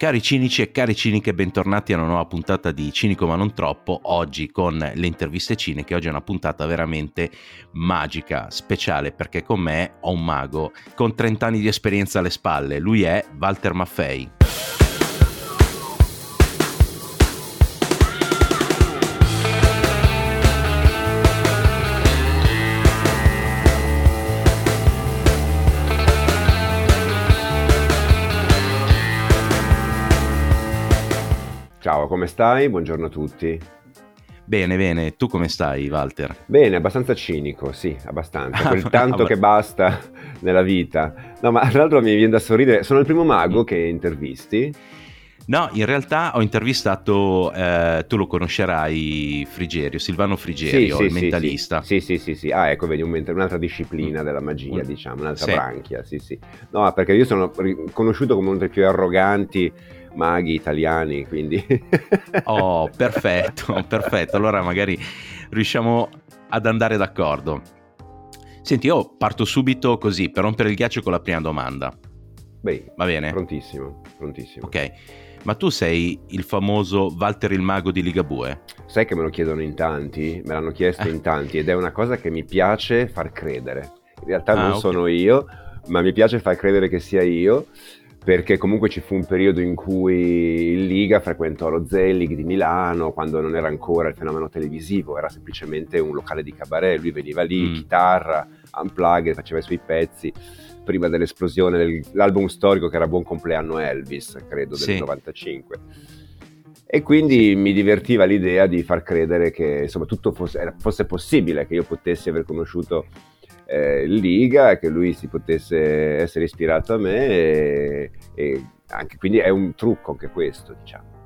Cari cinici e cari ciniche, bentornati a una nuova puntata di Cinico ma non troppo, oggi con le interviste ciniche, oggi è una puntata veramente magica, speciale, perché con me ho un mago con 30 anni di esperienza alle spalle, lui è Walter Maffei. Come stai? Buongiorno a tutti. Bene, bene, tu come stai Walter? Bene, abbastanza cinico, sì, abbastanza, quel tanto che basta nella vita. No, ma tra l'altro mi viene da sorridere, sono il primo mago che intervisti. No, in realtà ho intervistato, eh, tu lo conoscerai, Frigerio, Silvano Frigerio, sì, sì, il mentalista. Sì, sì, sì, sì, ah ecco, vedi, un, un'altra disciplina mm. della magia, diciamo, un'altra sì. branchia, sì, sì. No, perché io sono conosciuto come uno dei più arroganti maghi italiani, quindi... oh, perfetto, perfetto. Allora magari riusciamo ad andare d'accordo. Senti, io parto subito così, per rompere il ghiaccio con la prima domanda. Beh, va bene? Prontissimo, prontissimo. Ok, ma tu sei il famoso Walter il mago di Ligabue? Sai che me lo chiedono in tanti, me l'hanno chiesto in tanti ed è una cosa che mi piace far credere. In realtà ah, non okay. sono io, ma mi piace far credere che sia io perché comunque ci fu un periodo in cui in Liga frequentò lo Zelig di Milano, quando non era ancora il fenomeno televisivo, era semplicemente un locale di cabaret, lui veniva lì, mm. chitarra, unplugged, faceva i suoi pezzi, prima dell'esplosione dell'album storico che era Buon compleanno Elvis, credo, del sì. 95. E quindi mi divertiva l'idea di far credere che insomma tutto fosse, fosse possibile, che io potessi aver conosciuto eh, Liga, che lui si potesse essere ispirato a me e, e anche, quindi è un trucco anche questo, diciamo.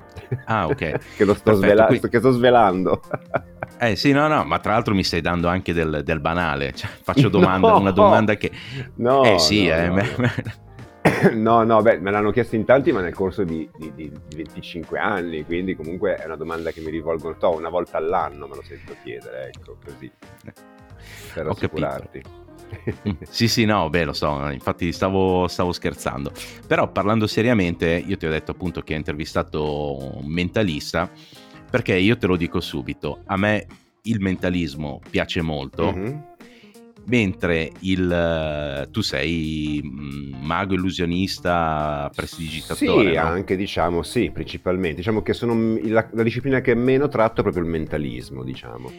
Ah, ok. che, lo sto, Perfetto, svela- qui... che sto svelando. eh sì, no, no, ma tra l'altro mi stai dando anche del, del banale. Cioè, faccio domanda, no, una domanda che... No, eh sì, no, eh, no. No, no, beh, me l'hanno chiesto in tanti, ma nel corso di, di, di, di, 25 anni, quindi comunque è una domanda che mi rivolgono to, una volta all'anno me lo sento chiedere, ecco, così per Ho assicurarti. sì, sì, no, beh, lo so, infatti stavo, stavo, scherzando. Però parlando seriamente, io ti ho detto appunto che ho intervistato un mentalista, perché io te lo dico subito, a me il mentalismo piace molto. Mm-hmm. Mentre il, tu sei mm, mago illusionista, prestidigitatore. Sì, no? anche diciamo, sì, principalmente. Diciamo che sono la, la disciplina che meno tratto è proprio il mentalismo, diciamo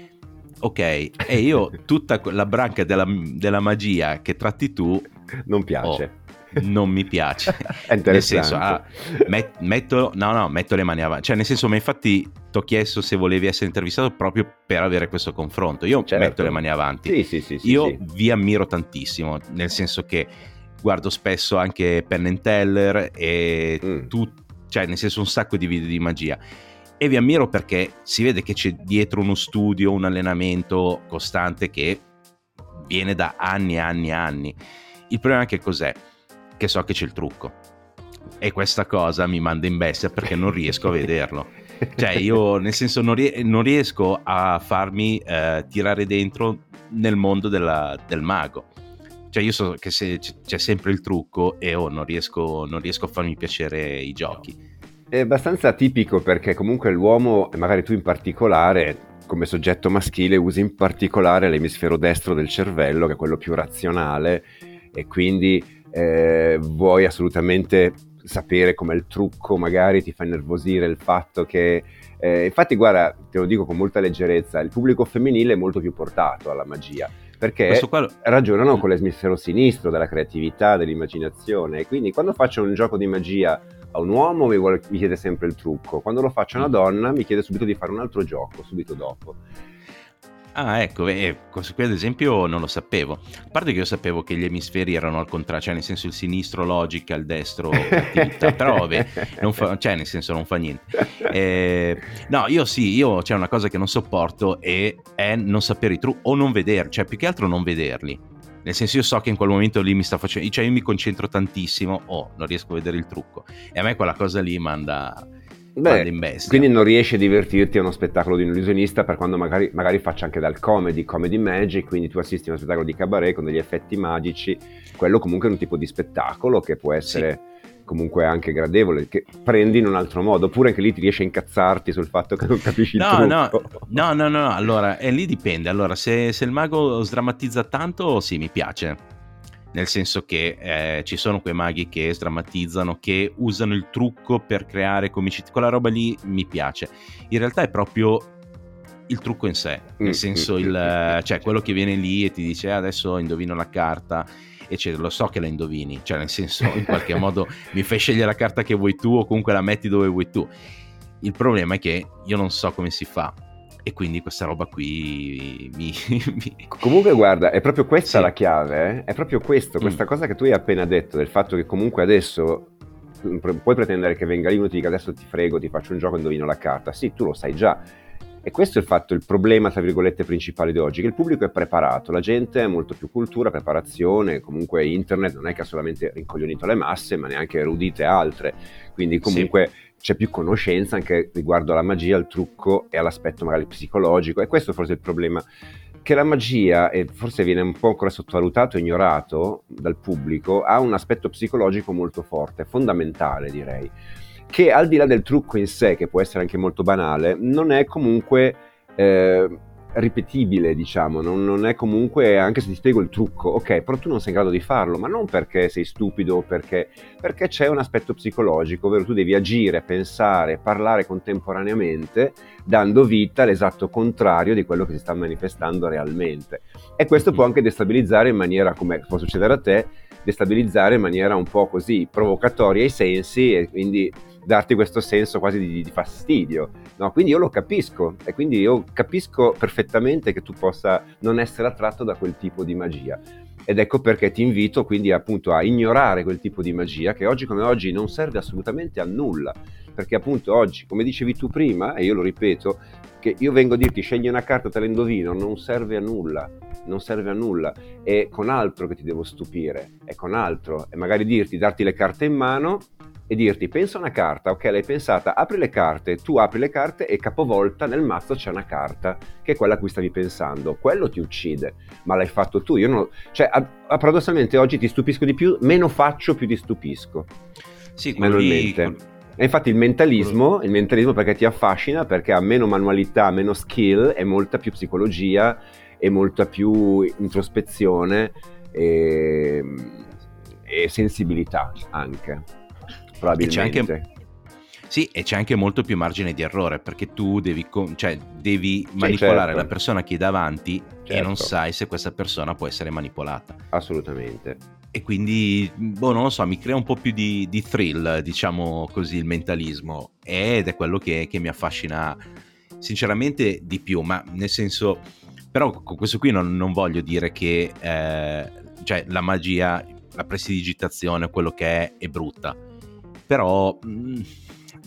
ok, e io tutta la branca della, della magia che tratti tu... Non piace. Oh, non mi piace. È interessante. Nel senso, ah, met, metto, no, no, metto le mani avanti. Cioè, nel senso, ma infatti ti ho chiesto se volevi essere intervistato proprio per avere questo confronto. Io certo. metto le mani avanti. Sì, sì, sì, sì Io sì. vi ammiro tantissimo, nel senso che guardo spesso anche Penn and Teller e mm. tu, cioè, nel senso, un sacco di video di magia e vi ammiro perché si vede che c'è dietro uno studio, un allenamento costante che viene da anni e anni e anni. Il problema è che cos'è? Che so che c'è il trucco. E questa cosa mi manda in bestia perché non riesco a vederlo. Cioè, io nel senso non, ries- non riesco a farmi eh, tirare dentro nel mondo della, del mago. Cioè, io so che se c'è sempre il trucco e oh, non, riesco, non riesco a farmi piacere i giochi. È abbastanza tipico perché comunque l'uomo, e magari tu in particolare, come soggetto maschile, usi in particolare l'emisfero destro del cervello, che è quello più razionale, e quindi eh, vuoi assolutamente sapere com'è il trucco, magari ti fa nervosire il fatto che... Eh, infatti, guarda, te lo dico con molta leggerezza, il pubblico femminile è molto più portato alla magia perché qua... ragionano con l'emisfero sinistro della creatività, dell'immaginazione e quindi quando faccio un gioco di magia a un uomo mi, vuole, mi chiede sempre il trucco, quando lo faccio a una mm. donna mi chiede subito di fare un altro gioco, subito dopo. Ah, ecco, eh, questo qui ad esempio non lo sapevo. A parte che io sapevo che gli emisferi erano al contrario, cioè nel senso il sinistro logica, il destro attività, però vabbè, fa, cioè nel senso non fa niente. Eh, no, io sì, io c'è una cosa che non sopporto e è non sapere i trucchi o non vederli, cioè più che altro non vederli. Nel senso io so che in quel momento lì mi sta facendo, cioè io mi concentro tantissimo, oh, non riesco a vedere il trucco. E a me quella cosa lì manda, Beh, in bestia. Quindi non riesci a divertirti a uno spettacolo di un illusionista per quando magari, magari faccia anche dal comedy, comedy magic, quindi tu assisti a uno spettacolo di cabaret con degli effetti magici, quello comunque è un tipo di spettacolo che può essere... Sì comunque anche gradevole, che prendi in un altro modo, oppure anche lì ti riesci a incazzarti sul fatto che non capisci no, il. No, no, no, no, allora, e lì dipende, allora, se, se il mago sdrammatizza tanto, sì, mi piace, nel senso che eh, ci sono quei maghi che sdrammatizzano, che usano il trucco per creare comicità, quella roba lì mi piace, in realtà è proprio il trucco in sé, nel mm, senso mm, il, mm, cioè quello che viene lì e ti dice eh, adesso indovino la carta eccetera, lo so che la indovini, cioè nel senso in qualche modo mi fai scegliere la carta che vuoi tu o comunque la metti dove vuoi tu. Il problema è che io non so come si fa e quindi questa roba qui mi... mi... Comunque guarda, è proprio questa sì. la chiave, eh? è proprio questo, questa mm. cosa che tu hai appena detto, del fatto che comunque adesso puoi pretendere che venga lì uno e ti dica adesso ti frego, ti faccio un gioco, indovino la carta. Sì, tu lo sai già, e questo è il fatto, il problema, tra virgolette, principale di oggi, che il pubblico è preparato, la gente ha molto più cultura, preparazione, comunque internet non è che ha solamente rincoglionito le masse, ma neanche erudite altre, quindi comunque sì. c'è più conoscenza anche riguardo alla magia, al trucco e all'aspetto magari psicologico, e questo forse è il problema che la magia, e forse viene un po' ancora sottovalutato ignorato dal pubblico, ha un aspetto psicologico molto forte, fondamentale direi che al di là del trucco in sé, che può essere anche molto banale, non è comunque eh, ripetibile, diciamo, non, non, è comunque, anche se ti spiego il trucco, ok, però tu non sei in grado di farlo, ma non perché sei stupido perché, perché c'è un aspetto psicologico, ovvero tu devi agire, pensare, parlare contemporaneamente, dando vita all'esatto contrario di quello che si sta manifestando realmente. E questo può anche destabilizzare in maniera, come può succedere a te, destabilizzare in maniera un po' così provocatoria i sensi e quindi darti questo senso quasi di, di fastidio. No? Quindi io lo capisco e quindi io capisco perfettamente che tu possa non essere attratto da quel tipo di magia. Ed ecco perché ti invito quindi appunto a ignorare quel tipo di magia che oggi come oggi non serve assolutamente a nulla. Perché appunto oggi, come dicevi tu prima, e io lo ripeto, che io vengo a dirti scegli una carta, te la indovino, non serve a nulla, non serve a nulla. È con altro che ti devo stupire, è con altro. E magari dirti, darti le carte in mano e dirti pensa una carta, ok l'hai pensata, apri le carte, tu apri le carte e capovolta nel mazzo c'è una carta che è quella a cui stavi pensando, quello ti uccide, ma l'hai fatto tu, io non... cioè a, a, paradossalmente oggi ti stupisco di più, meno faccio più ti stupisco. Sì, manualmente. Lì... E infatti il mentalismo, il mentalismo perché ti affascina, perché ha meno manualità, meno skill e molta più psicologia e molta più introspezione e, e sensibilità anche probabilmente. E anche, sì, e c'è anche molto più margine di errore perché tu devi, cioè, devi manipolare certo. la persona che hai davanti certo. e non sai se questa persona può essere manipolata. Assolutamente. E quindi, boh, non lo so, mi crea un po' più di, di thrill, diciamo così, il mentalismo. Ed è quello che, che mi affascina sinceramente di più, ma nel senso, però con questo qui non, non voglio dire che eh, cioè, la magia, la prestidigitazione, quello che è, è brutta però... Mm,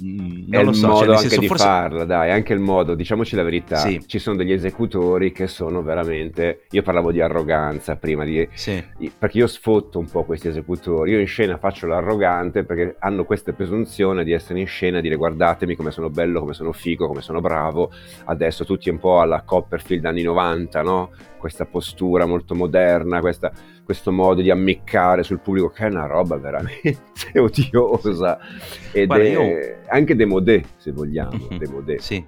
mm, non è lo so, il modo cioè, anche senso, di forse... farla, dai, anche il modo, diciamoci la verità, sì. ci sono degli esecutori che sono veramente, io parlavo di arroganza prima, di... Sì. perché io sfotto un po' questi esecutori, io in scena faccio l'arrogante perché hanno questa presunzione di essere in scena, dire guardatemi come sono bello, come sono figo, come sono bravo, adesso tutti un po' alla Copperfield anni 90, no? Questa postura molto moderna, questa questo modo di ammiccare sul pubblico che è una roba veramente odiosa ed Guarda, è io... anche demodé se vogliamo mm-hmm. demodé. sì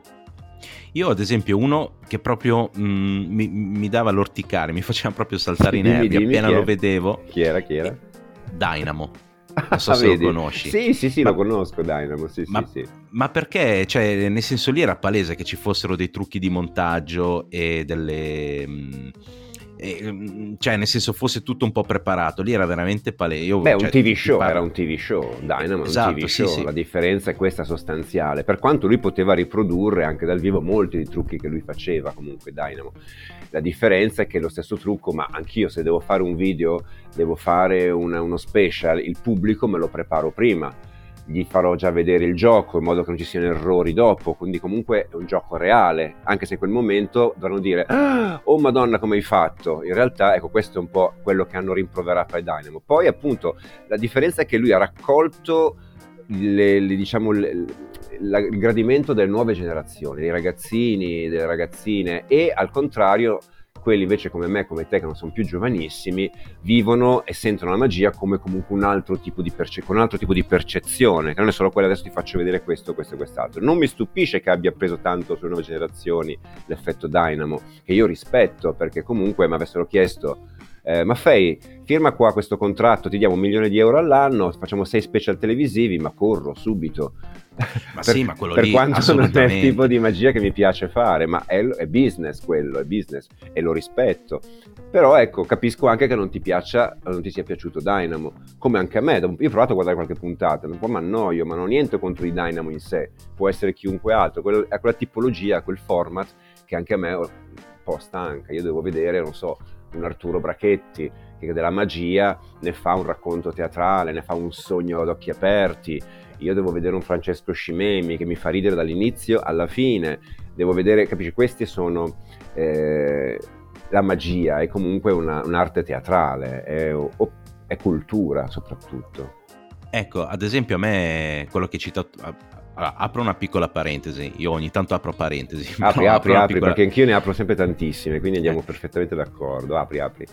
io ad esempio uno che proprio mm, mi, mi, dava l'orticare mi faceva proprio saltare i nervi dimmi, appena lo vedevo chi era chi era? Dynamo non so se Vedi. lo conosci. Sì, sì, sì, ma, lo conosco Dynamo, sì, ma, sì, sì. ma perché, cioè, nel senso lì era palese che ci fossero dei trucchi di montaggio e delle... Mh, mm, cioè nel senso fosse tutto un po' preparato, lì era veramente palese. Beh, cioè, un TV show, parlo... era un TV show, Dynamo esatto, un TV show, sì, la differenza è questa sostanziale, per quanto lui poteva riprodurre anche dal vivo molti dei trucchi che lui faceva comunque Dynamo. La differenza è che lo stesso trucco, ma anch'io se devo fare un video, devo fare una, uno special, il pubblico me lo preparo prima gli farò già vedere il gioco in modo che non ci siano errori dopo, quindi comunque è un gioco reale, anche se in quel momento dovranno dire ah, oh madonna come hai fatto, in realtà ecco questo è un po' quello che hanno rimproverato ai Dynamo. Poi appunto la differenza è che lui ha raccolto le, le, diciamo, le, il gradimento delle nuove generazioni, dei ragazzini, delle ragazzine e al contrario quelli invece come me, come te, che non sono più giovanissimi, vivono e sentono la magia come comunque un altro tipo di, perce- un altro tipo di percezione, che non è solo quella adesso ti faccio vedere questo, questo e quest'altro. Non mi stupisce che abbia preso tanto sulle nuove generazioni l'effetto Dynamo, che io rispetto, perché comunque mi avessero chiesto eh, Maffei, firma qua questo contratto, ti diamo un milione di euro all'anno, facciamo sei special televisivi, ma corro subito. Ma per, sì, ma quello per lì, quanto non è il tipo di magia che mi piace fare, ma è, è, business quello, è business e lo rispetto. Però ecco, capisco anche che non ti piaccia, non ti sia piaciuto Dynamo, come anche a me. Io ho provato a guardare qualche puntata, un po' mi annoio, ma non ho niente contro i Dynamo in sé, può essere chiunque altro, quello, è quella tipologia, quel format che anche a me è un po' stanca. Io devo vedere, non so, un Arturo Brachetti che della magia ne fa un racconto teatrale, ne fa un sogno ad occhi aperti. Io devo vedere un Francesco Scimemi che mi fa ridere dall'inizio alla fine. Devo vedere, capisci, questi sono eh, la magia, è comunque una, un'arte teatrale, è, è cultura soprattutto. Ecco, ad esempio a me quello che citato, allora, apro una piccola parentesi, io ogni tanto apro parentesi. Apri, apri, apri, piccola... perché anch'io ne apro sempre tantissime, quindi andiamo eh. perfettamente d'accordo. Apri, apri.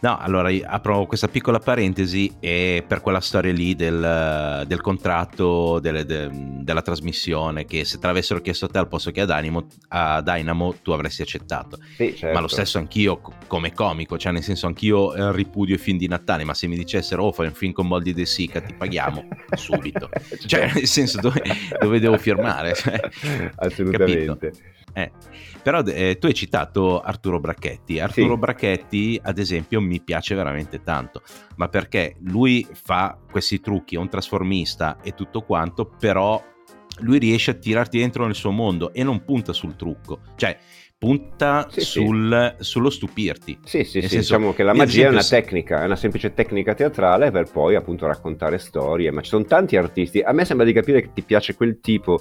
No, allora apro questa piccola parentesi e per quella storia lì del, del contratto delle, de, della trasmissione che se te l'avessero chiesto a te al posto che a Dynamo, a Dynamo tu avresti accettato. Sì, certo. Ma lo stesso anch'io come comico, cioè nel senso anch'io eh, ripudio i film di Natale, ma se mi dicessero oh fai un film con Moldi De Sica ti paghiamo subito. cioè nel senso dove, dove devo firmare? Cioè, Assolutamente. Capito? Eh. Però eh, tu hai citato Arturo Bracchetti. Arturo sì. Bracchetti, ad esempio, mi piace veramente tanto, ma perché lui fa questi trucchi, è un trasformista e tutto quanto, però lui riesce a tirarti dentro nel suo mondo e non punta sul trucco. Cioè, punta sì, sul, sì. sullo stupirti. Sì, sì, sì, senso, diciamo che la magia è una tecnica, è una semplice tecnica teatrale per poi appunto raccontare storie, ma ci sono tanti artisti, a me sembra di capire che ti piace quel tipo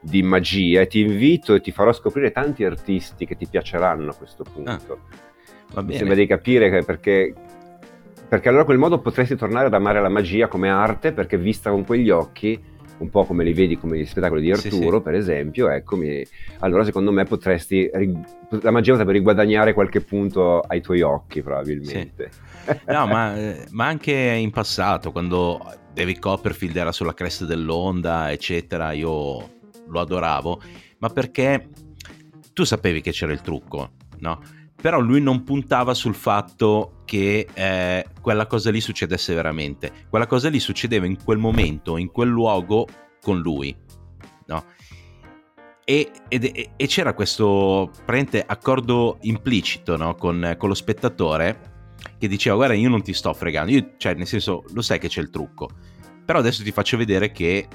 di magia e ti invito e ti farò scoprire tanti artisti che ti piaceranno a questo punto. Ah. Mi sembra di capire perché, perché allora a quel modo potresti tornare ad amare la magia come arte perché vista con quegli occhi un po' come li vedi come gli spettacoli di Arturo, sì, sì. per esempio, eccomi, allora secondo me potresti, la magia potrebbe riguadagnare qualche punto ai tuoi occhi probabilmente. Sì. No, ma, ma, anche in passato, quando David Copperfield era sulla cresta dell'onda, eccetera, io lo adoravo, ma perché tu sapevi che c'era il trucco, no? Però lui non puntava sul fatto che eh, quella cosa lì succedesse veramente. Quella cosa lì succedeva in quel momento, in quel luogo, con lui, no? E, e, e c'era questo accordo implicito no? con, con, lo spettatore che diceva guarda io non ti sto fregando, io, cioè nel senso lo sai che c'è il trucco, però adesso ti faccio vedere che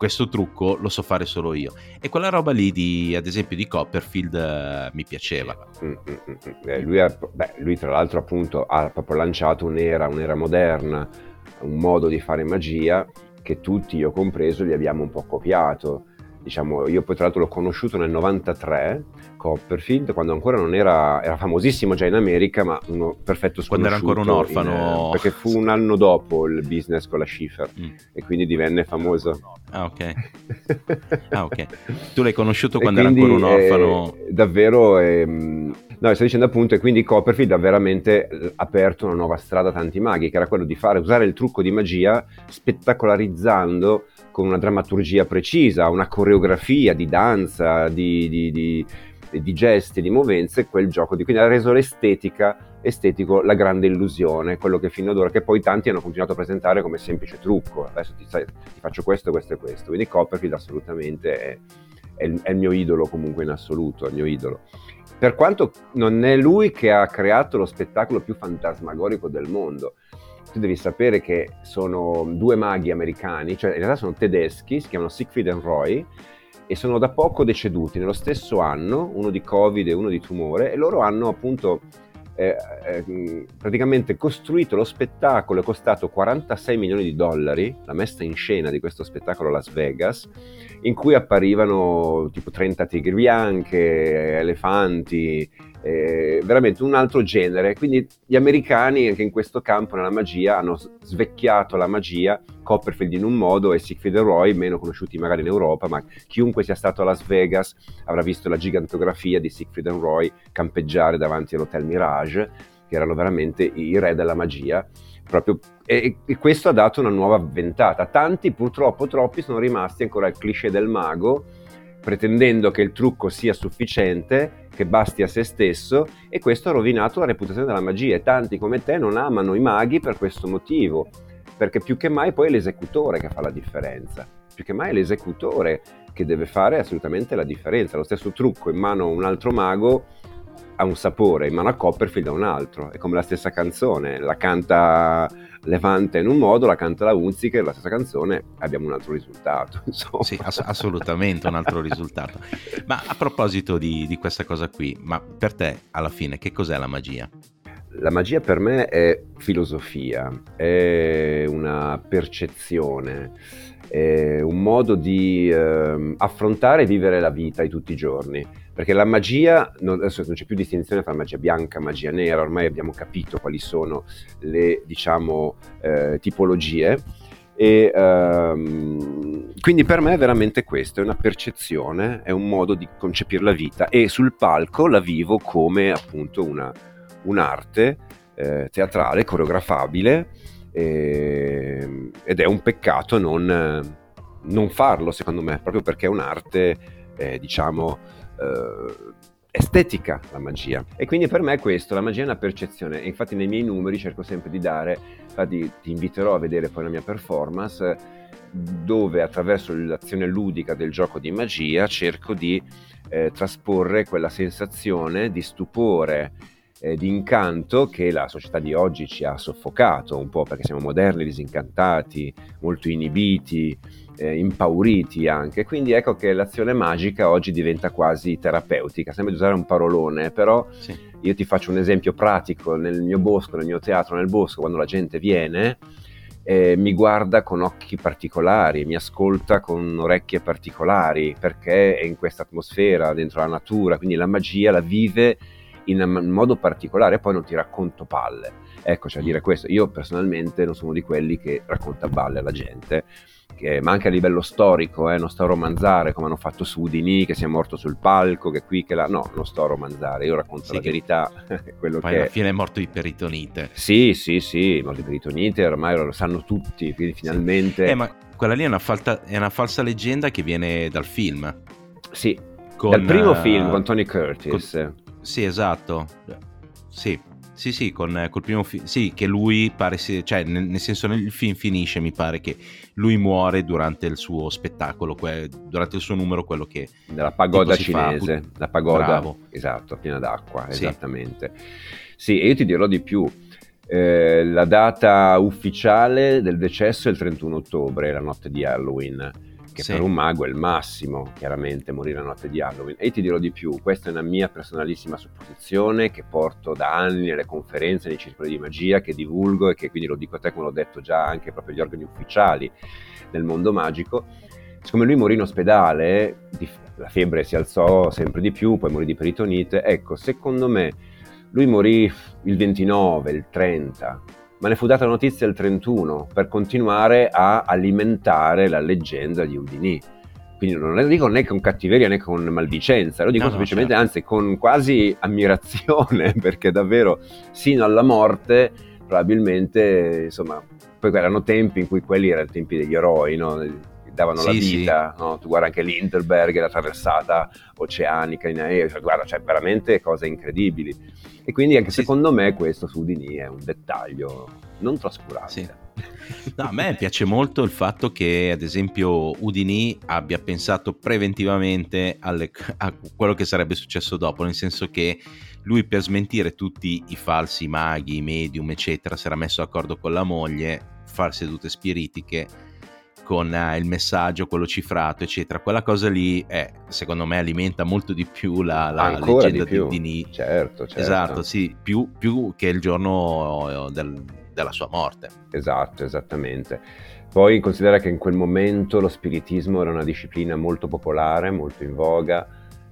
questo trucco lo so fare solo io. E quella roba lì, di, ad esempio, di Copperfield eh, mi piaceva. Mm, mm, mm, eh, lui, ha, beh, lui, tra l'altro, appunto, ha proprio lanciato un'era, un'era moderna, un modo di fare magia che tutti, io compreso, gli abbiamo un po' copiato diciamo, io poi tra l'altro l'ho conosciuto nel 93, Copperfield, quando ancora non era, era famosissimo già in America, ma uno perfetto sconosciuto. Quando era ancora un orfano. In, perché fu un anno dopo il business con la Schiffer mm. e quindi divenne famoso. Ah ok. ah ok. Tu l'hai conosciuto quando quindi, era ancora un orfano. Eh, davvero... Eh, No, sto dicendo appunto, e quindi Copperfield ha veramente eh, aperto una nuova strada a tanti maghi, che era quello di fare, usare il trucco di magia spettacolarizzando con una drammaturgia precisa, una coreografia di danza, di, di, di, di gesti, di movenze, quel gioco di quindi ha reso l'estetica estetico la grande illusione, quello che fino ad ora, che poi tanti hanno continuato a presentare come semplice trucco, adesso ti, ti faccio questo, questo e questo, quindi Copperfield assolutamente è, è, il, è il mio idolo comunque in assoluto, è il mio idolo. Per quanto non è lui che ha creato lo spettacolo più fantasmagorico del mondo. Tu devi sapere che sono due maghi americani, cioè in realtà sono tedeschi, si chiamano Siegfried e Roy, e sono da poco deceduti. Nello stesso anno, uno di Covid e uno di tumore, e loro hanno appunto eh, eh, praticamente costruito lo spettacolo, è costato 46 milioni di dollari, la messa in scena di questo spettacolo a Las Vegas, in cui apparivano tipo 30 tigri bianche, elefanti, eh, veramente un altro genere. Quindi gli americani anche in questo campo, nella magia, hanno svecchiato la magia, Copperfield in un modo e Siegfried e Roy, meno conosciuti magari in Europa, ma chiunque sia stato a Las Vegas avrà visto la gigantografia di Siegfried e Roy campeggiare davanti all'Hotel Mirage, che erano veramente i re della magia. Proprio, e, e questo ha dato una nuova ventata. Tanti, purtroppo troppi, sono rimasti ancora al cliché del mago, pretendendo che il trucco sia sufficiente, che basti a se stesso e questo ha rovinato la reputazione della magia e tanti come te non amano i maghi per questo motivo, perché più che mai poi è l'esecutore che fa la differenza, più che mai è l'esecutore che deve fare assolutamente la differenza, lo stesso trucco in mano a un altro mago ha un sapore, in mano a Copperfield ha un altro, è come la stessa canzone, la canta Levante in un modo, la canta la Unziker, la stessa canzone, abbiamo un altro risultato. Insomma. Sì, ass- assolutamente un altro risultato. Ma a proposito di, di questa cosa qui, ma per te alla fine che cos'è la magia? La magia per me è filosofia, è una percezione, è un modo di eh, affrontare e vivere la vita di tutti i giorni perché la magia, non, adesso non c'è più distinzione tra magia bianca e magia nera, ormai abbiamo capito quali sono le diciamo, eh, tipologie. E um, quindi per me è veramente questo, è una percezione, è un modo di concepire la vita e sul palco la vivo come appunto una, un'arte eh, teatrale, coreografabile eh, ed è un peccato non, non, farlo secondo me, proprio perché è un'arte eh, diciamo estetica la magia. E quindi per me è questo, la magia è una percezione. E infatti nei miei numeri cerco sempre di dare, infatti ti inviterò a vedere poi la mia performance, dove attraverso l'azione ludica del gioco di magia cerco di eh, trasporre quella sensazione di stupore, eh, di incanto che la società di oggi ci ha soffocato un po' perché siamo moderni, disincantati, molto inibiti, eh, impauriti anche. Quindi ecco che l'azione magica oggi diventa quasi terapeutica. Sembra di usare un parolone, però sì. io ti faccio un esempio pratico nel mio bosco, nel mio teatro nel bosco, quando la gente viene. Eh, mi guarda con occhi particolari, mi ascolta con orecchie particolari perché è in questa atmosfera, dentro la natura, quindi la magia la vive in modo particolare, poi non ti racconto palle. Ecco, cioè dire questo, io personalmente non sono di quelli che racconta balle alla gente, che, ma anche a livello storico, eh, non sto a romanzare come hanno fatto su Udini che si è morto sul palco, che qui, che là, no, non sto a romanzare, io racconto sì, la verità. quello poi che alla fine è morto di peritonite. Sì, sì, sì, morto di peritonite, ormai lo sanno tutti, quindi finalmente... Sì. Eh, ma quella lì è una, falta, è una falsa leggenda che viene dal film. Sì, con, dal primo uh, film con Tony Curtis. Con, sì, esatto. Sì, sì, sì, con, col primo film. Sì, che lui pare, cioè, nel, nel, senso, nel film finisce, mi pare che lui muore durante il suo spettacolo, que, durante il suo numero, quello che. Della pagoda cinese. Fa, la pagoda. Bravo. Esatto, piena d'acqua, sì. esattamente. Sì, e io ti dirò di più. Eh, la data ufficiale del decesso è il 31 ottobre, la notte di Halloween che sì. per un mago è il massimo, chiaramente, morire la notte di Halloween. E ti dirò di più, questa è una mia personalissima supposizione che porto da anni nelle conferenze, nei circoli di magia, che divulgo e che quindi lo dico a te come l'ho detto già anche proprio agli organi ufficiali del mondo magico. Siccome lui morì in ospedale, la febbre si alzò sempre di più, poi morì di peritonite, ecco, secondo me lui morì il 29, il 30, ma ne fu data notizia il 31 per continuare a alimentare la leggenda di Udini. Quindi non lo dico né con cattiveria né con maldicenza, lo dico no, semplicemente, no, certo. anzi, con quasi ammirazione, perché davvero sino alla morte probabilmente, insomma, poi erano tempi in cui quelli erano i tempi degli eroi, no? Davano sì, la vita, sì. no? tu guarda anche l'Interberg, la traversata oceanica in aereo, cioè, guarda, cioè veramente cose incredibili. E quindi anche sì. secondo me questo su Dini è un dettaglio non trascurabile. No, a me piace molto il fatto che, ad esempio, Udini abbia pensato preventivamente alle, a quello che sarebbe successo dopo, nel senso che lui per smentire tutti i falsi maghi, i medium, eccetera, si era messo d'accordo con la moglie, far sedute spiritiche con eh, il messaggio, quello cifrato, eccetera. Quella cosa lì, è, secondo me, alimenta molto di più la, la leggenda di, di Dini. Certo, certo. Esatto, sì, più, più che il giorno eh, del, della sua morte. Esatto, esattamente. Poi considera che in quel momento lo spiritismo era una disciplina molto popolare, molto in voga,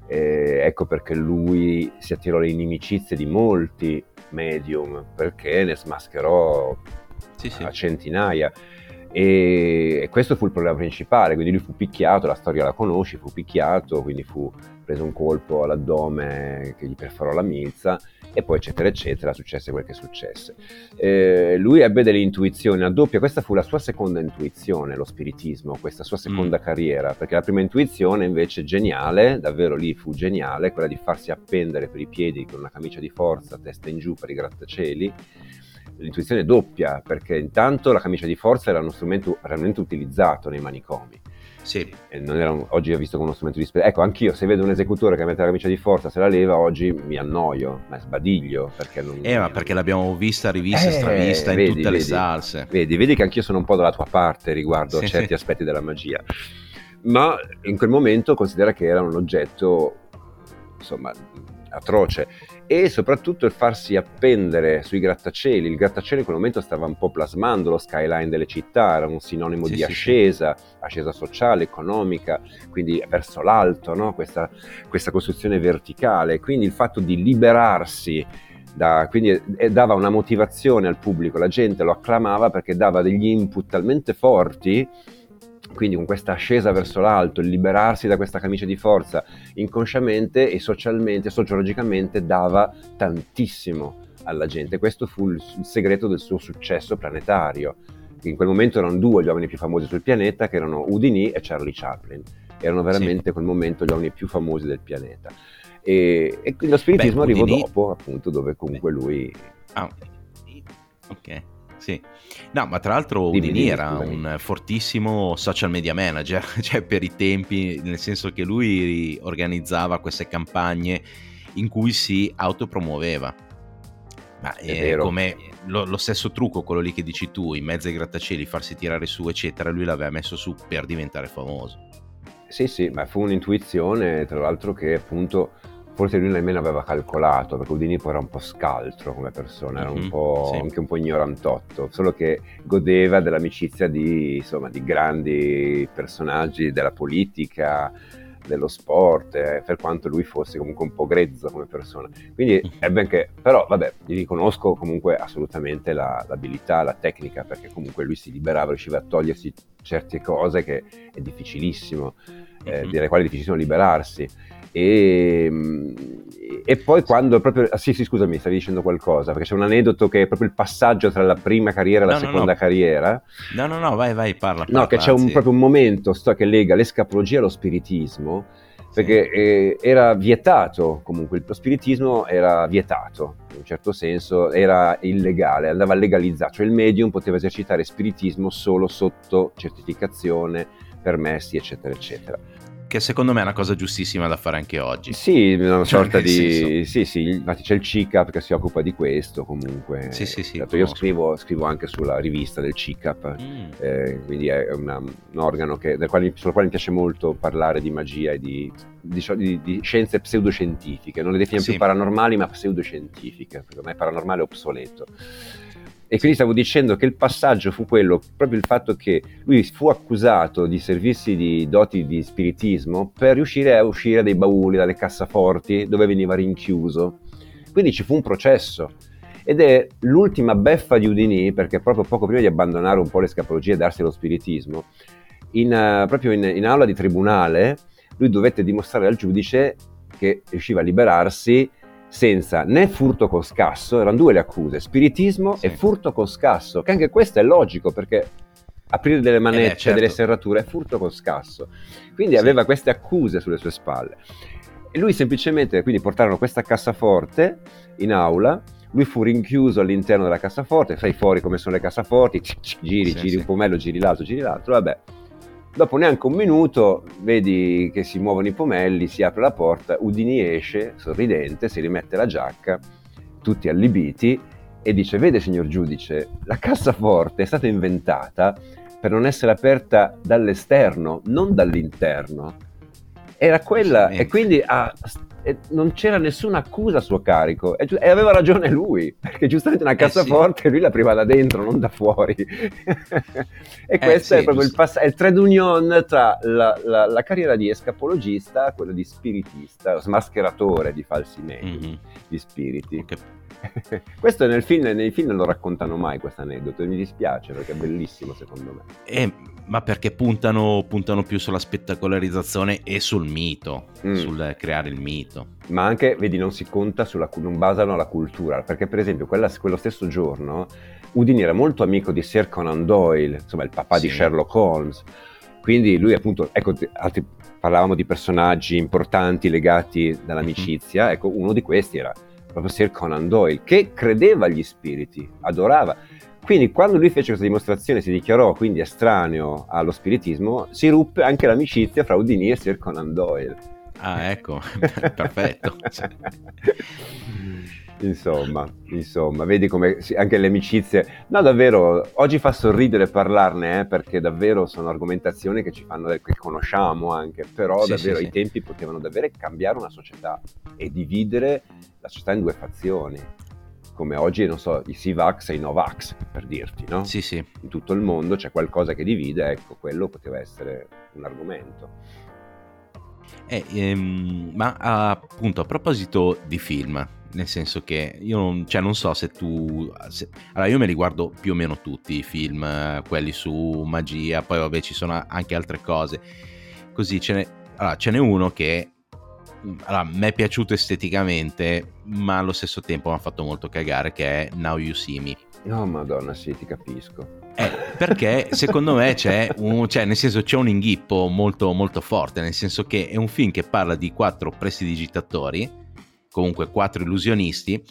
Eh, ecco perché lui si attirò le inimicizie di molti medium, perché ne smascherò sì, sì. a centinaia. E, e, questo fu il problema principale, quindi lui fu picchiato, la storia la conosci, fu picchiato, quindi fu preso un colpo all'addome che gli perforò la milza e poi eccetera eccetera successe quel che successe. Eh, lui ebbe delle intuizioni a doppia, questa fu la sua seconda intuizione, lo spiritismo, questa sua seconda mm. carriera, perché la prima intuizione invece geniale, davvero lì fu geniale, quella di farsi appendere per i piedi con una camicia di forza, testa in giù per i grattacieli, l'intuizione doppia, perché intanto la camicia di forza era uno strumento realmente utilizzato nei manicomi. Sì. Era, oggi ho visto come uno strumento di spesa. Ecco, anch'io se vedo un esecutore che mette la camicia di forza, se la leva, oggi mi annoio, ma sbadiglio. Perché non, eh, ma perché l'abbiamo vista, rivista, eh, stravista vedi, in tutte vedi, le salse. Vedi, vedi che anch'io sono un po' dalla tua parte riguardo sì, a certi sì. aspetti della magia. Ma in quel momento considera che era un oggetto, insomma, atroce e soprattutto il farsi appendere sui grattacieli. Il grattacielo in quel momento stava un po' plasmando lo skyline delle città, era un sinonimo sì, di sì, ascesa, sì. ascesa sociale, economica, quindi verso l'alto, no? questa, questa costruzione verticale. Quindi il fatto di liberarsi da, quindi dava una motivazione al pubblico, la gente lo acclamava perché dava degli input talmente forti quindi con questa ascesa verso l'alto, il liberarsi da questa camicia di forza, inconsciamente e socialmente, sociologicamente dava tantissimo alla gente. Questo fu il, segreto del suo successo planetario. In quel momento erano due gli uomini più famosi sul pianeta, che erano Houdini e Charlie Chaplin. Erano veramente sì. in quel momento gli uomini più famosi del pianeta. E, e lo spiritismo Beh, arrivò dopo, appunto, dove comunque Beh. lui... Ah, ok. Sì. No, ma tra l'altro Udini era un fortissimo social media manager, cioè per i tempi, nel senso che lui organizzava queste campagne in cui si autopromuoveva. Ma è, è come lo, lo, stesso trucco, quello lì che dici tu, in mezzo ai grattacieli, farsi tirare su, eccetera, lui l'aveva messo su per diventare famoso. Sì, sì, ma fu un'intuizione, tra l'altro, che appunto forse lui nemmeno aveva calcolato, perché Udini poi era un po' scaltro come persona, era un mm-hmm, po', sì. anche un po' ignorantotto, solo che godeva dell'amicizia di, insomma, di grandi personaggi della politica, dello sport, eh, per quanto lui fosse comunque un po' grezzo come persona. Quindi mm-hmm. è ben che, però vabbè, gli riconosco comunque assolutamente la, l'abilità, la tecnica, perché comunque lui si liberava, riusciva a togliersi certe cose che è difficilissimo, eh, mm-hmm. delle quali è difficilissimo liberarsi. E, e, poi quando proprio... Ah, sì, sì, scusami, stavi dicendo qualcosa, perché c'è un aneddoto che è proprio il passaggio tra la prima carriera e la no, seconda no, no. carriera. No, no, no, vai, vai, parla. parla no, che c'è un, proprio un momento sto, che lega l'escapologia allo spiritismo, perché eh, era vietato comunque, lo spiritismo era vietato, in un certo senso era illegale, andava legalizzato, cioè il medium poteva esercitare spiritismo solo sotto certificazione, permessi, eccetera, eccetera che secondo me è una cosa giustissima da fare anche oggi. Sì, una cioè, sorta di... Sì, sì, infatti c'è il CICAP che si occupa di questo comunque. Sì, sì, sì. Io scrivo, scrivo, anche sulla rivista del CICAP, mm. eh, quindi è una, un organo che, quale, sul quale mi piace molto parlare di magia e di, di, di, di scienze pseudoscientifiche. Non le definiamo sì. più paranormali ma pseudoscientifiche, perché ormai paranormale è obsoleto. E quindi stavo dicendo che il passaggio fu quello, proprio il fatto che lui fu accusato di servirsi di doti di spiritismo per riuscire a uscire dai bauli, dalle cassaforti dove veniva rinchiuso. Quindi ci fu un processo. Ed è l'ultima beffa di Udini, perché proprio poco prima di abbandonare un po' le scapologie e darsi allo spiritismo, in, uh, proprio in, in aula di tribunale, lui dovette dimostrare al giudice che riusciva a liberarsi senza né furto con scasso, erano due le accuse, spiritismo sì. e furto con scasso, che anche questo è logico perché aprire delle manette, eh certo. delle serrature è furto con scasso. Quindi sì. aveva queste accuse sulle sue spalle. E lui semplicemente, quindi portarono questa cassaforte in aula, lui fu rinchiuso all'interno della cassaforte, sai fuori come sono le cassaforti, giri, sì, giri un pomello, giri l'altro, giri l'altro, vabbè Dopo neanche un minuto vedi che si muovono i pomelli, si apre la porta, Udini esce, sorridente, si rimette la giacca, tutti allibiti, e dice, vede signor giudice, la cassaforte è stata inventata per non essere aperta dall'esterno, non dall'interno. Era quella, e quindi ha e non c'era nessuna accusa a suo carico e, e, aveva ragione lui, perché giustamente una cassaforte eh sì. lui la priva da dentro, non da fuori. e eh questo sì, è proprio il, pass- è il trade union tra la, la, la, carriera di escapologista e quella di spiritista, smascheratore di falsi medici, mm-hmm. di spiriti. Okay. questo nel film, nei film non lo raccontano mai questo aneddoto e mi dispiace perché è bellissimo secondo me. Eh, ma perché puntano, puntano, più sulla spettacolarizzazione e sul mito, mm. sul creare il mito. Ma anche, vedi, non si conta sulla, non basano la cultura, perché per esempio quella, quello stesso giorno Udini era molto amico di Sir Conan Doyle, insomma il papà sì. di Sherlock Holmes. Quindi lui appunto, ecco, altri, parlavamo di personaggi importanti legati dall'amicizia, mm-hmm. ecco uno di questi era proprio Sir Conan Doyle, che credeva agli spiriti, adorava. Quindi quando lui fece questa dimostrazione, si dichiarò quindi estraneo allo spiritismo, si ruppe anche l'amicizia fra Houdini e Sir Conan Doyle. Ah, ecco, perfetto. insomma, insomma, vedi come anche le amicizie... No, davvero, oggi fa sorridere parlarne, eh, perché davvero sono argomentazioni che ci fanno, che conosciamo anche, però sì, davvero sì, i sì. tempi potevano davvero cambiare una società e dividere la società in due fazioni come oggi, non so, i Sivax e i Novax, per dirti, no? Sì, sì. In tutto il mondo c'è qualcosa che divide, ecco, quello poteva essere un argomento. Eh, ehm, ma appunto, a proposito di film, nel senso che io non, cioè, non so se tu... Se, allora, io me li guardo più o meno tutti i film, quelli su magia, poi vabbè ci sono anche altre cose. Così ce n'è, allora, ce n'è uno che allora, mi è piaciuto esteticamente, ma allo stesso tempo mi ha fatto molto cagare, che è Now You See Me. No, madonna, sì, ti capisco. Eh, perché secondo me c'è un, cioè, nel senso, c'è un inghippo molto, molto forte, nel senso che è un film che parla di quattro prestidigitatori, comunque quattro illusionisti,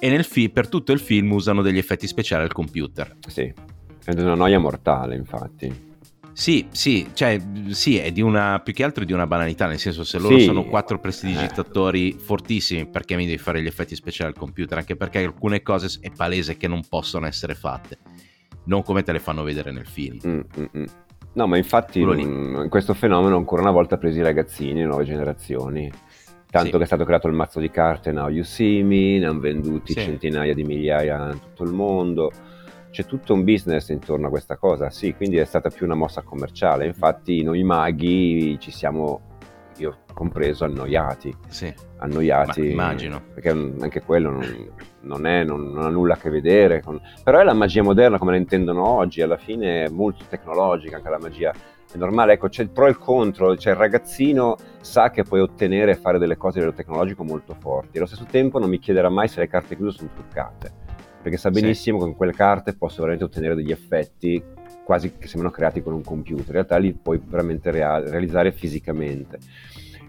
e nel fi- per tutto il film usano degli effetti speciali al computer. Sì, è una noia mortale, infatti. Sì, sì, cioè, sì, è di una, più che altro di una banalità, nel senso se loro sì. sono quattro prestidigitatori eh. fortissimi, perché mi devi fare gli effetti speciali al computer? Anche perché alcune cose è palese che non possono essere fatte, non come te le fanno vedere nel film. Mm, mm, mm. No, ma infatti in questo fenomeno ancora una volta ha preso i ragazzini, le nuove generazioni. Tanto sì. che è stato creato il mazzo di carte Now You See Me, ne hanno venduti sì. centinaia di migliaia in tutto il mondo c'è tutto un business intorno a questa cosa, sì, quindi è stata più una mossa commerciale. Infatti noi maghi ci siamo, io compreso, annoiati. Sì. Annoiati. Ma immagino. Perché anche quello non, non, è, non, non, ha nulla a che vedere con... Però è la magia moderna come la intendono oggi, alla fine è molto tecnologica anche la magia. È normale, ecco, c'è il pro e il contro, cioè il ragazzino sa che puoi ottenere e fare delle cose a livello tecnologico molto forti, allo stesso tempo non mi chiederà mai se le carte chiuse sono truccate perché sa benissimo sì. che con quelle carte posso veramente ottenere degli effetti quasi che sembrano creati con un computer, in realtà li puoi veramente real- realizzare fisicamente.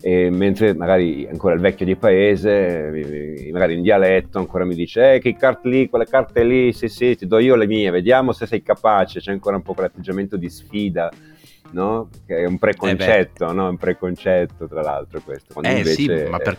E mentre magari ancora il vecchio di paese, magari in dialetto, ancora mi dice: Eh, che carte lì, quelle carte lì, sì, sì, ti do io le mie, vediamo se sei capace. C'è ancora un po' quell'atteggiamento di sfida, no? Che è un preconcetto, eh no? Un preconcetto, tra l'altro, questo. Quando eh invece sì, ma per,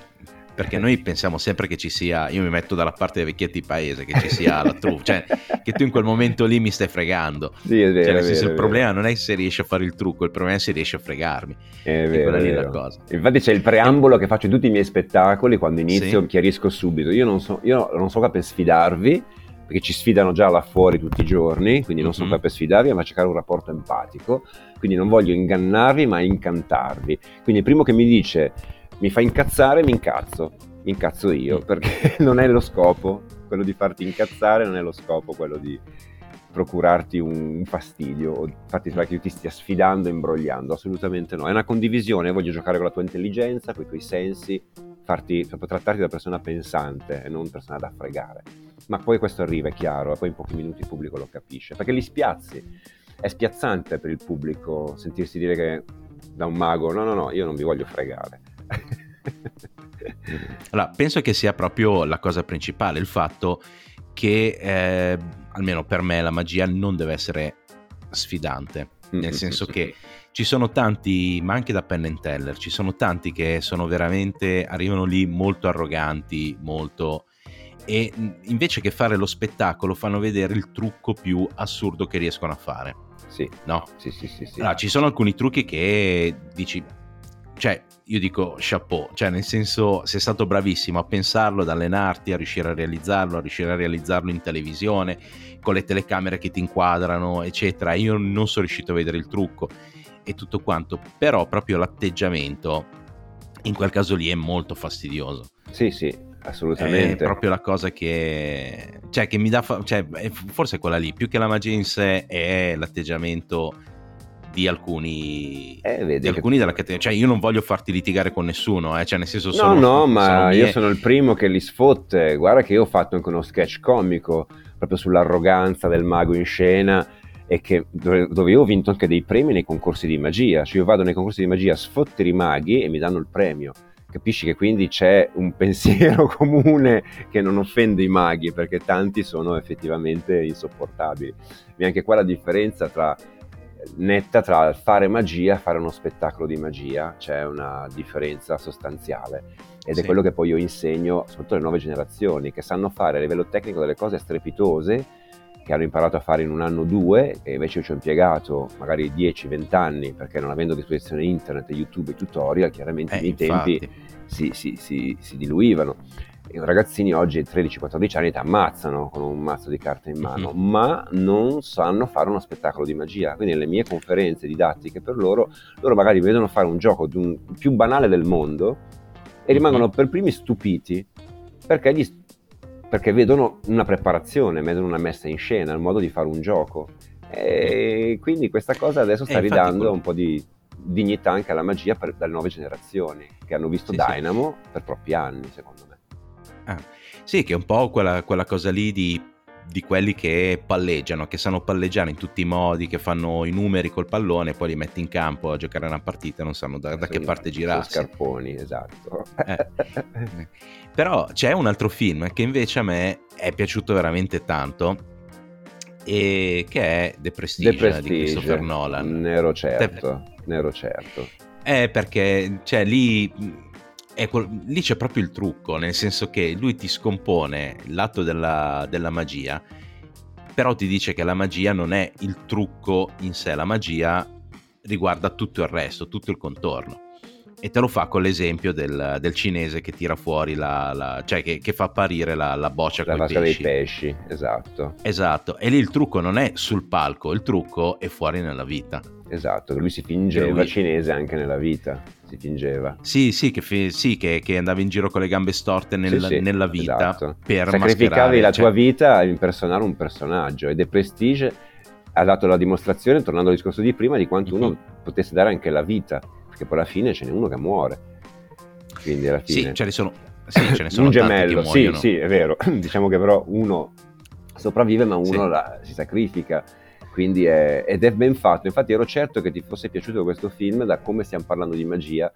perché noi pensiamo sempre che ci sia, io mi metto dalla parte dei vecchietti di paese, che ci sia la truffa, cioè che tu in quel momento lì mi stai fregando. Sì, è vero. Cioè, è vero, il problema non è se riesci a fare il trucco, il problema è se riesci a fregarmi. È vero. È lì la cosa. Infatti c'è il preambolo che faccio in tutti i miei spettacoli, quando inizio sì. chiarisco subito, io non, so, io non sono qua per sfidarvi, perché ci sfidano già là fuori tutti i giorni, quindi non sono mm-hmm. qua per sfidarvi, ma cercare un rapporto empatico, quindi non voglio ingannarvi, ma incantarvi. Quindi il primo che mi dice mi fa incazzare, mi incazzo mi incazzo io, mm. perché non è lo scopo, quello di farti incazzare non è lo scopo, quello di procurarti un fastidio o farti sembrare che io ti stia sfidando e imbrogliando, assolutamente no, è una condivisione, voglio giocare con la tua intelligenza, con i tuoi sensi, farti, trattarti da persona pensante e non persona da fregare. Ma poi questo arriva, è chiaro, e poi in pochi minuti il pubblico lo capisce, perché li spiazzi. È spiazzante per il pubblico sentirsi dire che da un mago, no, no, no, io non vi voglio fregare. Allora, penso che sia proprio la cosa principale, il fatto che, eh, almeno per me, la magia non deve essere sfidante, nel senso che ci sono tanti, ma anche da Penn and Teller, ci sono tanti che sono veramente, arrivano lì molto arroganti, molto... e invece che fare lo spettacolo fanno vedere il trucco più assurdo che riescono a fare. Sì. No? Sì, sì, sì. sì. Allora, ci sono alcuni trucchi che dici cioè, io dico chapeau, cioè nel senso sei stato bravissimo a pensarlo, ad allenarti, a riuscire a realizzarlo, a riuscire a realizzarlo in televisione, con le telecamere che ti inquadrano, eccetera. Io non sono riuscito a vedere il trucco e tutto quanto, però proprio l'atteggiamento in quel caso lì è molto fastidioso. Sì, sì, assolutamente. È proprio la cosa che, cioè, che mi dà, fa- cioè, forse è quella lì, più che la magia in sé è l'atteggiamento di alcuni, eh, di alcuni che... della categoria. Cioè, io non voglio farti litigare con nessuno, eh? cioè, nel senso, sono, no, no, ma io sono il primo che li sfotte. Guarda, che io ho fatto anche uno sketch comico proprio sull'arroganza del mago in scena e che, dove, dove, io ho vinto anche dei premi nei concorsi di magia. Cioè, io vado nei concorsi di magia a sfottere i maghi e mi danno il premio. Capisci che quindi c'è un pensiero comune che non offende i maghi perché tanti sono effettivamente insopportabili. E anche qua la differenza tra netta tra fare magia e fare uno spettacolo di magia, c'è una differenza sostanziale. Ed sì. è quello che poi io insegno soprattutto alle nuove generazioni che sanno fare a livello tecnico delle cose strepitose che hanno imparato a fare in un anno o due e invece io ci ho impiegato magari 10-20 anni perché non avendo a disposizione internet, YouTube e tutorial chiaramente eh, i miei tempi si, si, si, si diluivano ragazzini oggi 13-14 anni ti ammazzano con un mazzo di carte in mano, mm-hmm. ma non sanno fare uno spettacolo di magia. Quindi nelle mie conferenze didattiche per loro, loro magari vedono fare un gioco un, più banale del mondo e rimangono mm-hmm. per primi stupiti perché, gli, perché vedono una preparazione, vedono una messa in scena, il modo di fare un gioco. E quindi questa cosa adesso sta ridando quello... un po' di dignità anche alla magia per, dalle nuove generazioni che hanno visto sì, Dynamo sì. per troppi anni, secondo me. Ah, sì, che è un po' quella, quella cosa lì di, di, quelli che palleggiano, che sanno palleggiare in tutti i modi, che fanno i numeri col pallone, poi li metti in campo a giocare una partita e non sanno da, da che parte girarsi. scarponi, esatto. Eh. Però c'è un altro film che invece a me è piaciuto veramente tanto e che è The Prestige, The Prestige di Christopher Nolan. Nero certo, Te... nero certo. È perché cioè, lì Ecco, lì c'è proprio il trucco, nel senso che lui ti scompone l'atto della, della magia, però ti dice che la magia non è il trucco in sé, la magia riguarda tutto il resto, tutto il contorno. E te lo fa con l'esempio del, del cinese che tira fuori la, la cioè che, che, fa apparire la, la boccia la con i pesci. dei pesci, esatto. Esatto, e lì il trucco non è sul palco, il trucco è fuori nella vita. Esatto, lui si fingeva lui... cinese anche nella vita si fingeva. Sì, sì, che, fi- sì, che, che andava in giro con le gambe storte nel, sì, sì, nella vita esatto. per Sacrificavi la cioè... tua vita a impersonare un personaggio ed è Prestige ha dato la dimostrazione, tornando al discorso di prima, di quanto mm-hmm. uno potesse dare anche la vita, perché poi alla fine ce n'è uno che muore. Quindi alla fine... Sì, ce ne sono, sì, ce ne sono un gemello, sì, sì, è vero. diciamo che però uno sopravvive ma uno la, si sacrifica quindi è, ed è ben fatto. Infatti ero certo che ti fosse piaciuto questo film, da come stiamo parlando di magia,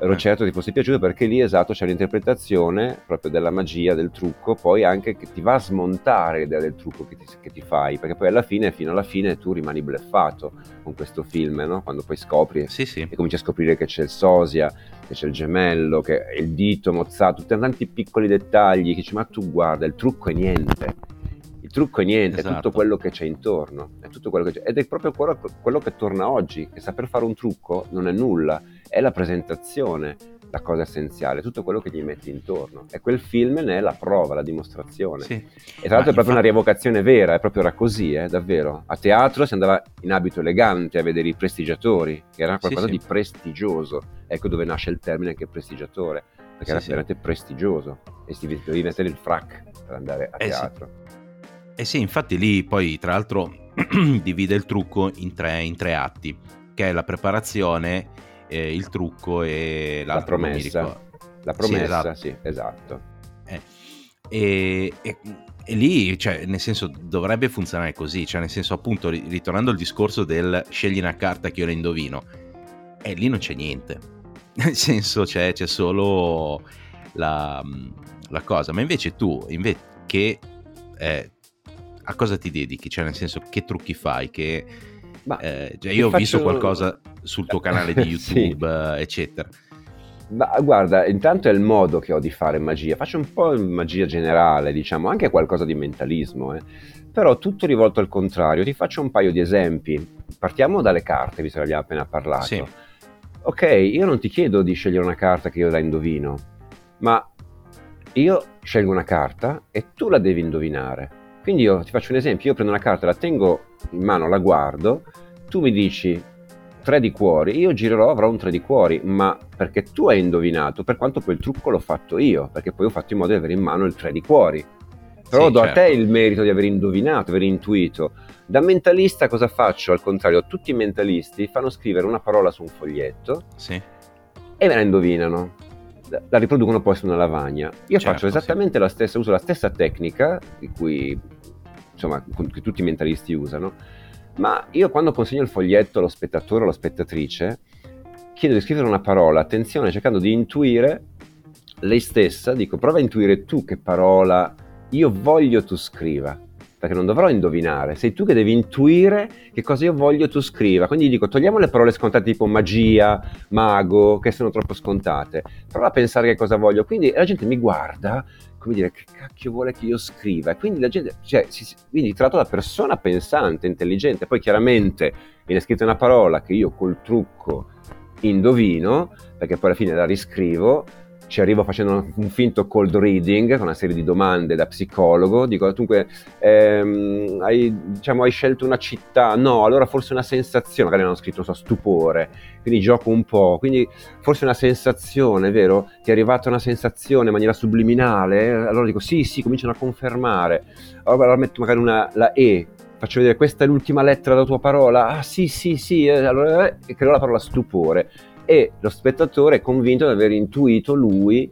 ero eh. certo che ti fosse piaciuto perché lì esatto c'è l'interpretazione proprio della magia, del trucco, poi anche che ti va a smontare l'idea del trucco che ti, che ti fai, perché poi alla fine, fino alla fine, tu rimani bleffato con questo film, no? quando poi scopri sì, sì. e cominci a scoprire che c'è il sosia, che c'è il gemello, che è il dito mozzato, tutti tanti piccoli dettagli che dici ma tu guarda, il trucco è niente trucco è niente, esatto. è tutto quello che c'è intorno, è tutto quello che c'è. Ed è proprio quello, quello che torna oggi, che saper fare un trucco non è nulla, è la presentazione la cosa essenziale, tutto quello che gli metti intorno. E quel film ne è la prova, la dimostrazione. Sì. E tra l'altro Ma è proprio infatti... una rievocazione vera, è proprio era così, eh, davvero. A teatro si andava in abito elegante a vedere i prestigiatori, che era qualcosa sì, sì. di prestigioso. Ecco dove nasce il termine anche prestigiatore, perché era veramente prestigioso e si devi mettere il frac per andare a eh, teatro. Eh sì, infatti lì poi tra l'altro divide il trucco in tre, in tre, atti, che è la preparazione, eh, il trucco e la promessa. La promessa, sì, esatto. Sì, esatto. Eh, e, e, e, lì, cioè, nel senso, dovrebbe funzionare così, cioè nel senso, appunto, ritornando al discorso del scegli una carta che io la indovino, e eh, lì non c'è niente. Nel senso, c'è, c'è solo la, la, cosa, ma invece tu, invece che eh, a cosa ti dedichi? Cioè, nel senso, che trucchi fai? Che, Ma, eh, cioè, io ho faccio... visto qualcosa sul tuo canale di YouTube, sì. eccetera. Ma guarda, intanto è il modo che ho di fare magia. Faccio un po' magia generale, diciamo, anche qualcosa di mentalismo, eh. però tutto rivolto al contrario. Ti faccio un paio di esempi. Partiamo dalle carte, visto che abbiamo appena parlato. Sì. ok, io non ti chiedo di scegliere una carta che io la indovino, ma io scelgo una carta e tu la devi indovinare. Quindi io ti faccio un esempio, io prendo una carta, la tengo in mano, la guardo, tu mi dici tre di cuori, io girerò, avrò un tre di cuori, ma perché tu hai indovinato, per quanto poi il trucco l'ho fatto io, perché poi ho fatto in modo di avere in mano il tre di cuori. Però sì, do certo. a te il merito di aver indovinato, aver intuito. Da mentalista cosa faccio? Al contrario, tutti i mentalisti fanno scrivere una parola su un foglietto sì. e me la indovinano. La riproducono poi su una lavagna. Io certo, faccio esattamente sì. la stessa, uso la stessa tecnica di cui insomma, che tutti i mentalisti usano, ma io quando consegno il foglietto allo spettatore o alla spettatrice, chiedo di scrivere una parola, attenzione, cercando di intuire lei stessa, dico prova a intuire tu che parola io voglio tu scriva, perché non dovrò indovinare, sei tu che devi intuire che cosa io voglio tu scriva. Quindi dico togliamo le parole scontate tipo magia, mago, che sono troppo scontate, prova a pensare che cosa voglio. Quindi la gente mi guarda come dire, che cacchio vuole che io scriva? E quindi la gente, cioè, si, quindi tratto la persona pensante, intelligente, poi chiaramente viene scritta una parola che io col trucco indovino, perché poi alla fine la riscrivo, ci arrivo facendo un finto cold reading con una serie di domande da psicologo, dico dunque ehm, hai, diciamo, hai, scelto una città, no, allora forse una sensazione, magari hanno scritto so, stupore, quindi gioco un po', quindi forse una sensazione, vero? Ti è arrivata una sensazione in maniera subliminale, allora dico sì, sì, cominciano a confermare, allora metto magari una, la E, faccio vedere questa è l'ultima lettera della tua parola, ah sì, sì, sì, eh, allora eh, creo la parola stupore e lo spettatore è convinto di aver intuito lui,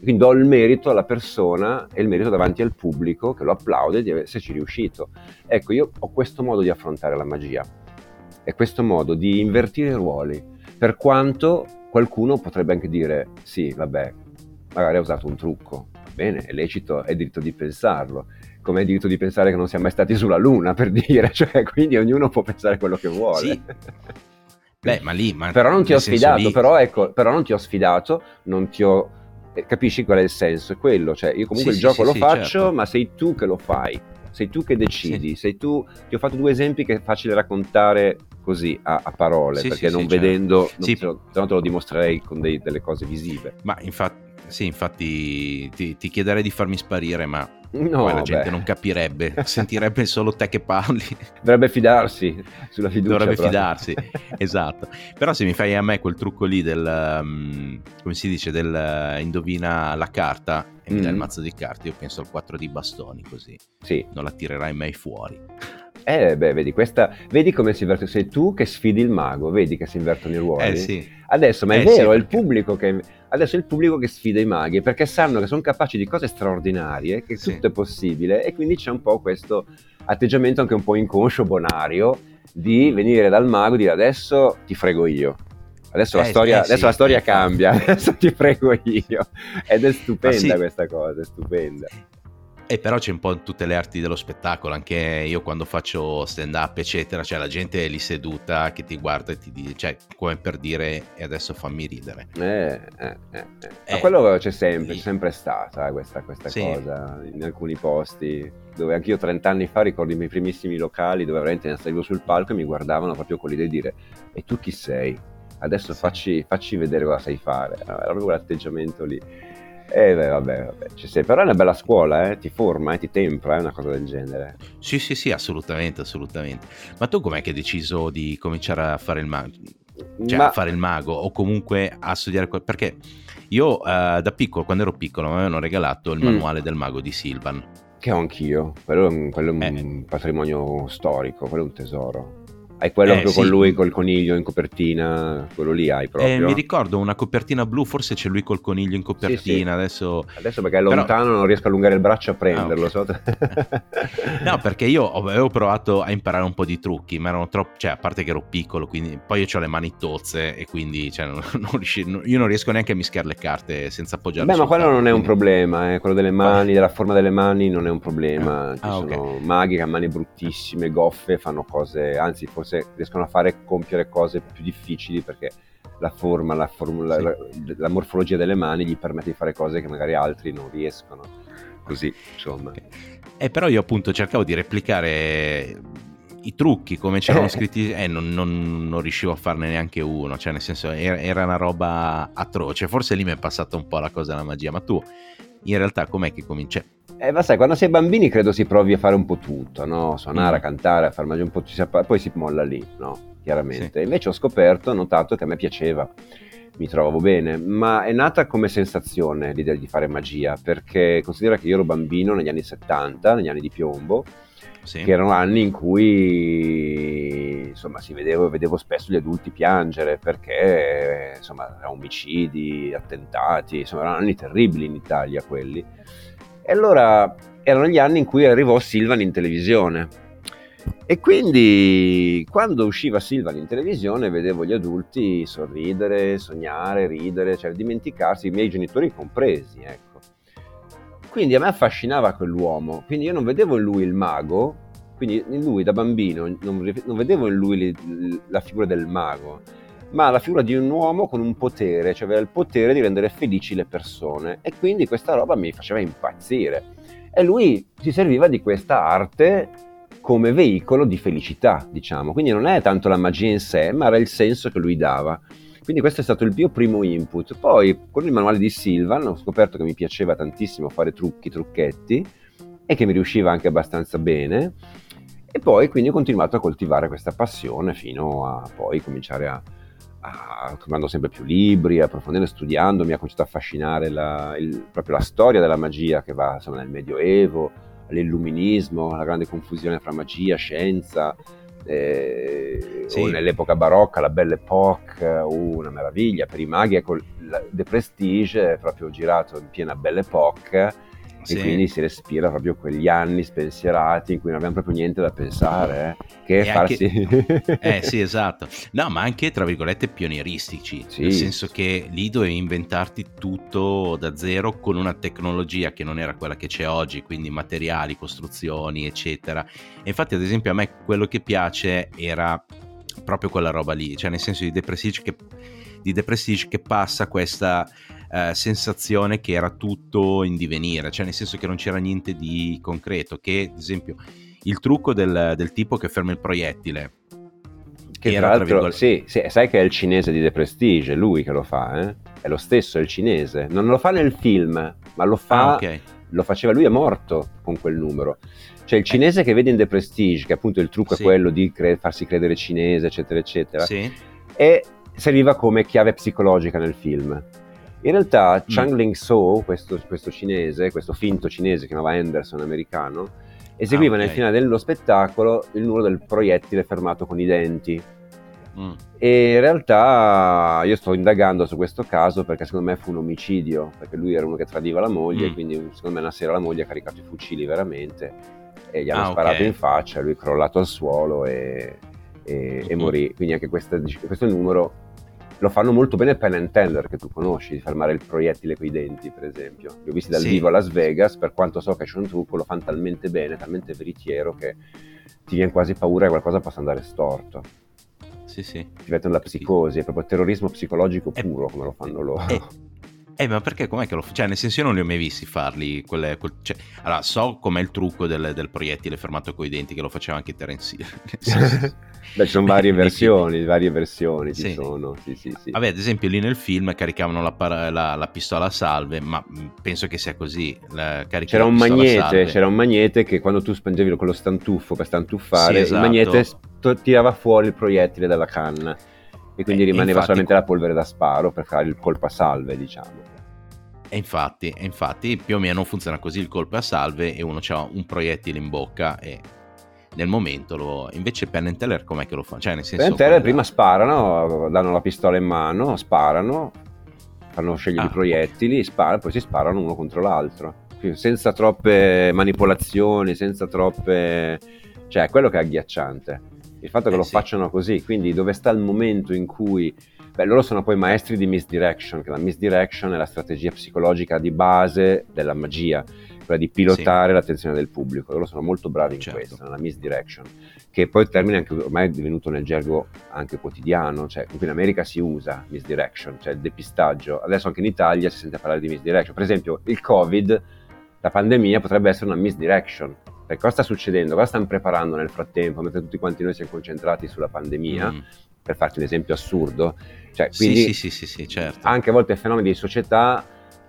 quindi do il merito alla persona e il merito davanti al pubblico che lo applaude di esserci riuscito. Ecco, io ho questo modo di affrontare la magia, è questo modo di invertire i ruoli, per quanto qualcuno potrebbe anche dire sì, vabbè, magari ha usato un trucco, bene, è lecito, è diritto di pensarlo, come è diritto di pensare che non siamo mai stati sulla Luna, per dire, cioè, quindi ognuno può pensare quello che vuole. Sì. Beh, ma lì, ma però non ti ho sfidato, lì... però, ecco, però non ti ho sfidato, non ti ho... Eh, capisci qual è il senso? È quello, cioè io comunque sì, il gioco sì, lo sì, faccio, certo. ma sei tu che lo fai, sei tu che decidi, sei tu... Ti ho fatto due esempi che è facile raccontare così a, a parole, perché non certo. vedendo, non te, lo, te lo dimostrerei con dei, delle cose visive. Ma infatti, sì, infatti ti, ti chiederei di farmi sparire, ma No, Poi la gente beh. non capirebbe, sentirebbe solo te che parli. Dovrebbe fidarsi sulla fiducia. Dovrebbe però. fidarsi, esatto. Però se mi fai a me quel trucco lì del, um, come si dice, del uh, indovina la carta e mi dai il mm. mazzo di carte, io penso al 4 di bastoni così. Sì. Non la tirerai mai fuori. Eh, beh, vedi, questa, vedi come si inverte, sei tu che sfidi il mago, vedi che si invertono i ruoli. Eh sì. Adesso, ma è eh, vero, sì, è il pubblico che adesso è il pubblico che sfida i maghi perché sanno che sono capaci di cose straordinarie, che sì. tutto è possibile e quindi c'è un po' questo atteggiamento anche un po' inconscio, bonario, di venire dal mago e dire adesso ti frego io. Adesso, eh, la, storia, eh, adesso sì, la storia cambia, adesso ti prego io. Ed è stupenda sì. questa cosa, è stupenda. E però c'è un po' in tutte le arti dello spettacolo, anche io quando faccio stand up eccetera, cioè la gente è lì seduta che ti guarda e ti dice, cioè come per dire e adesso fammi ridere. Eh, eh, eh, eh. Ma quello c'è sempre, c'è sempre stata questa, questa sì. cosa, in alcuni posti dove anche io 30 anni fa ricordo i miei primissimi locali dove veramente salivo sul palco e mi guardavano proprio con l'idea di dire e tu chi sei? Adesso sì. facci, facci vedere cosa sai fare. Era proprio quell'atteggiamento lì. Eh beh, vabbè, vabbè, ci sei. Però è una bella scuola, eh? ti forma, eh? ti tempra, è una cosa del genere. Sì, sì, sì, assolutamente, assolutamente. Ma tu com'è che hai deciso di cominciare a fare il mago? Cioè, Ma... a fare il mago o comunque a studiare... Perché io uh, da piccolo, quando ero piccolo, mi avevano regalato il mm. manuale mm. del mago di Silvan. Che ho anch'io, quello è un, quello è un eh. patrimonio storico, quello è un tesoro. Hai quello eh, sì. con lui col coniglio in copertina, quello lì hai proprio. Eh, mi ricordo una copertina blu, forse c'è lui col coniglio in copertina. Sì, sì. Adesso... adesso perché è lontano, Però... non riesco a allungare il braccio a prenderlo. Ah, okay. no, perché io avevo provato a imparare un po' di trucchi, ma erano troppo, cioè a parte che ero piccolo, quindi poi io ho le mani tozze e quindi cioè, non, non riusci... io non riesco neanche a mischiare le carte senza appoggiare. Beh, ma quello non è un problema, eh. quello delle mani, della forma delle mani non è un problema. Ci ah, sono okay. maghi che hanno mani bruttissime, goffe, fanno cose, anzi forse riescono a fare compiere cose più difficili perché la forma, la, formula, sì. la, la, morfologia delle mani gli permette di fare cose che magari altri non riescono. Così, insomma. E eh, però io appunto cercavo di replicare i trucchi come c'erano scritti, eh, non, non, non, riuscivo a farne neanche uno, cioè nel senso era, era una roba atroce, forse lì mi è passata un po' la cosa della magia, ma tu in realtà com'è che comincia? Eh, ma sai, quando sei bambini credo si provi a fare un po' tutto, no? Suonare, mm. cantare, a fare magia un po', poi si molla lì, no? Chiaramente. Sì. Invece ho scoperto, ho notato che a me piaceva, mi trovavo bene, ma è nata come sensazione l'idea di fare magia, perché considera che io ero bambino negli anni 70, negli anni di piombo, sì. che erano anni in cui insomma si vedevo, vedevo spesso gli adulti piangere perché insomma omicidi, attentati, insomma erano anni terribili in Italia quelli. E allora erano gli anni in cui arrivò Silvan in televisione. E quindi quando usciva Silvan in televisione vedevo gli adulti sorridere, sognare, ridere, cioè dimenticarsi, i miei genitori compresi, ecco. Quindi a me affascinava quell'uomo, quindi io non vedevo in lui il mago, quindi in lui da bambino non, non vedevo in lui la figura del mago, ma la figura di un uomo con un potere, cioè aveva il potere di rendere felici le persone e quindi questa roba mi faceva impazzire. E lui si serviva di questa arte come veicolo di felicità, diciamo. Quindi non è tanto la magia in sé, ma era il senso che lui dava. Quindi questo è stato il mio primo input. Poi con il manuale di Silvan ho scoperto che mi piaceva tantissimo fare trucchi, trucchetti e che mi riusciva anche abbastanza bene. E poi quindi ho continuato a coltivare questa passione fino a poi cominciare a, a trovando sempre più libri, approfondendo, studiando, mi ha cominciato a affascinare la, il, proprio la storia della magia che va insomma, nel Medioevo, l'illuminismo, la grande confusione fra magia, scienza, eh, sì. nell'epoca barocca, la Belle Époque, uh, una meraviglia per i maghi, ecco, The Prestige è proprio girato in piena Belle Époque sì. e quindi si respira proprio quegli anni spensierati in cui non abbiamo proprio niente da pensare, eh? che e farsi... Anche... eh sì, esatto. No, ma anche, tra virgolette, pionieristici, sì. nel senso che lì dovevi inventarti tutto da zero con una tecnologia che non era quella che c'è oggi, quindi materiali, costruzioni, eccetera. E infatti, ad esempio, a me quello che piace era proprio quella roba lì, cioè nel senso di The Prestige che, di The Prestige che passa questa eh, sensazione che era tutto in divenire, cioè nel senso che non c'era niente di concreto, che ad esempio il trucco del, del tipo che ferma il proiettile, che tra l'altro, sì, sì, sai che è il cinese di The Prestige, lui che lo fa, eh? è lo stesso, è il cinese. Non lo fa nel film, ma lo fa, ah, okay. lo faceva lui, è morto con quel numero. Cioè il eh. cinese eh. che vedi in The Prestige, che appunto il trucco sì. è quello di cre- farsi credere cinese, eccetera, eccetera, sì. e serviva come chiave psicologica nel film. In realtà mm. Chang Ling So, questo, questo, cinese, questo finto cinese che chiamava Anderson americano, eseguiva ah, okay. nel finale dello spettacolo il numero del proiettile fermato con i denti. Mm. E in realtà io sto indagando su questo caso perché secondo me fu un omicidio, perché lui era uno che tradiva la moglie, mm. quindi secondo me una sera la moglie ha caricato i fucili veramente e gli hanno ah, sparato okay. in faccia, lui è crollato al suolo e, e, mm-hmm. e morì. Quindi anche questa, questo numero lo fanno molto bene Penn and Teller che tu conosci, di fermare il proiettile coi denti per esempio. Li ho visti dal sì. vivo a Las Vegas, per quanto so che c'è un trucco, lo fanno talmente bene, talmente veritiero che ti viene quasi paura che qualcosa possa andare storto. Sì, sì. Ti mettono la psicosi, è proprio terrorismo psicologico puro come lo fanno loro. Eh, eh, ma perché com'è che lo fa? Cioè, nel senso, io non li ho mai visti farli. Quelle, quel, cioè, allora, so com'è il trucco del, del proiettile fermato coi denti, che lo faceva anche Terence Hill. Beh, ci sono varie versioni, varie versioni ci sì. sono. Sì, sì, sì. Vabbè, ad esempio, lì nel film caricavano la, la, la pistola a salve, ma mm, penso che sia così. c'era un magnete, c'era un magnete che quando tu spengevi quello stantuffo per stantuffare, esatto. il magnete tirava fuori il proiettile dalla canna e quindi eh, rimaneva infatti, solamente la polvere da sparo per fare il colpo a salve, diciamo. E infatti, e infatti più o meno funziona così il colpo a salve e uno ha un proiettile in bocca e nel momento lo... invece Penn and Teller com'è che lo fa? Cioè, nel senso, Penn and Teller prima sparano, danno la pistola in mano, sparano, fanno scegliere ah, i proiettili, sparano, poi si sparano uno contro l'altro. Senza troppe manipolazioni, senza troppe... cioè, quello che è agghiacciante il fatto che eh, lo sì. facciano così, quindi dove sta il momento in cui... Beh, loro sono poi maestri di misdirection, che la misdirection è la strategia psicologica di base della magia, quella di pilotare sì. l'attenzione del pubblico. Loro sono molto bravi in certo. questo, nella misdirection, che poi il termine anche ormai è divenuto nel gergo anche quotidiano, cioè in America si usa misdirection, cioè il depistaggio. Adesso anche in Italia si sente parlare di misdirection. Per esempio, il Covid, la pandemia potrebbe essere una misdirection Perché cosa sta succedendo? Cosa stanno preparando nel frattempo, mentre tutti quanti noi siamo concentrati sulla pandemia? Mm. Per farti un esempio assurdo. Cioè, quindi sì, sì, sì, sì, certo. Anche a volte fenomeni di società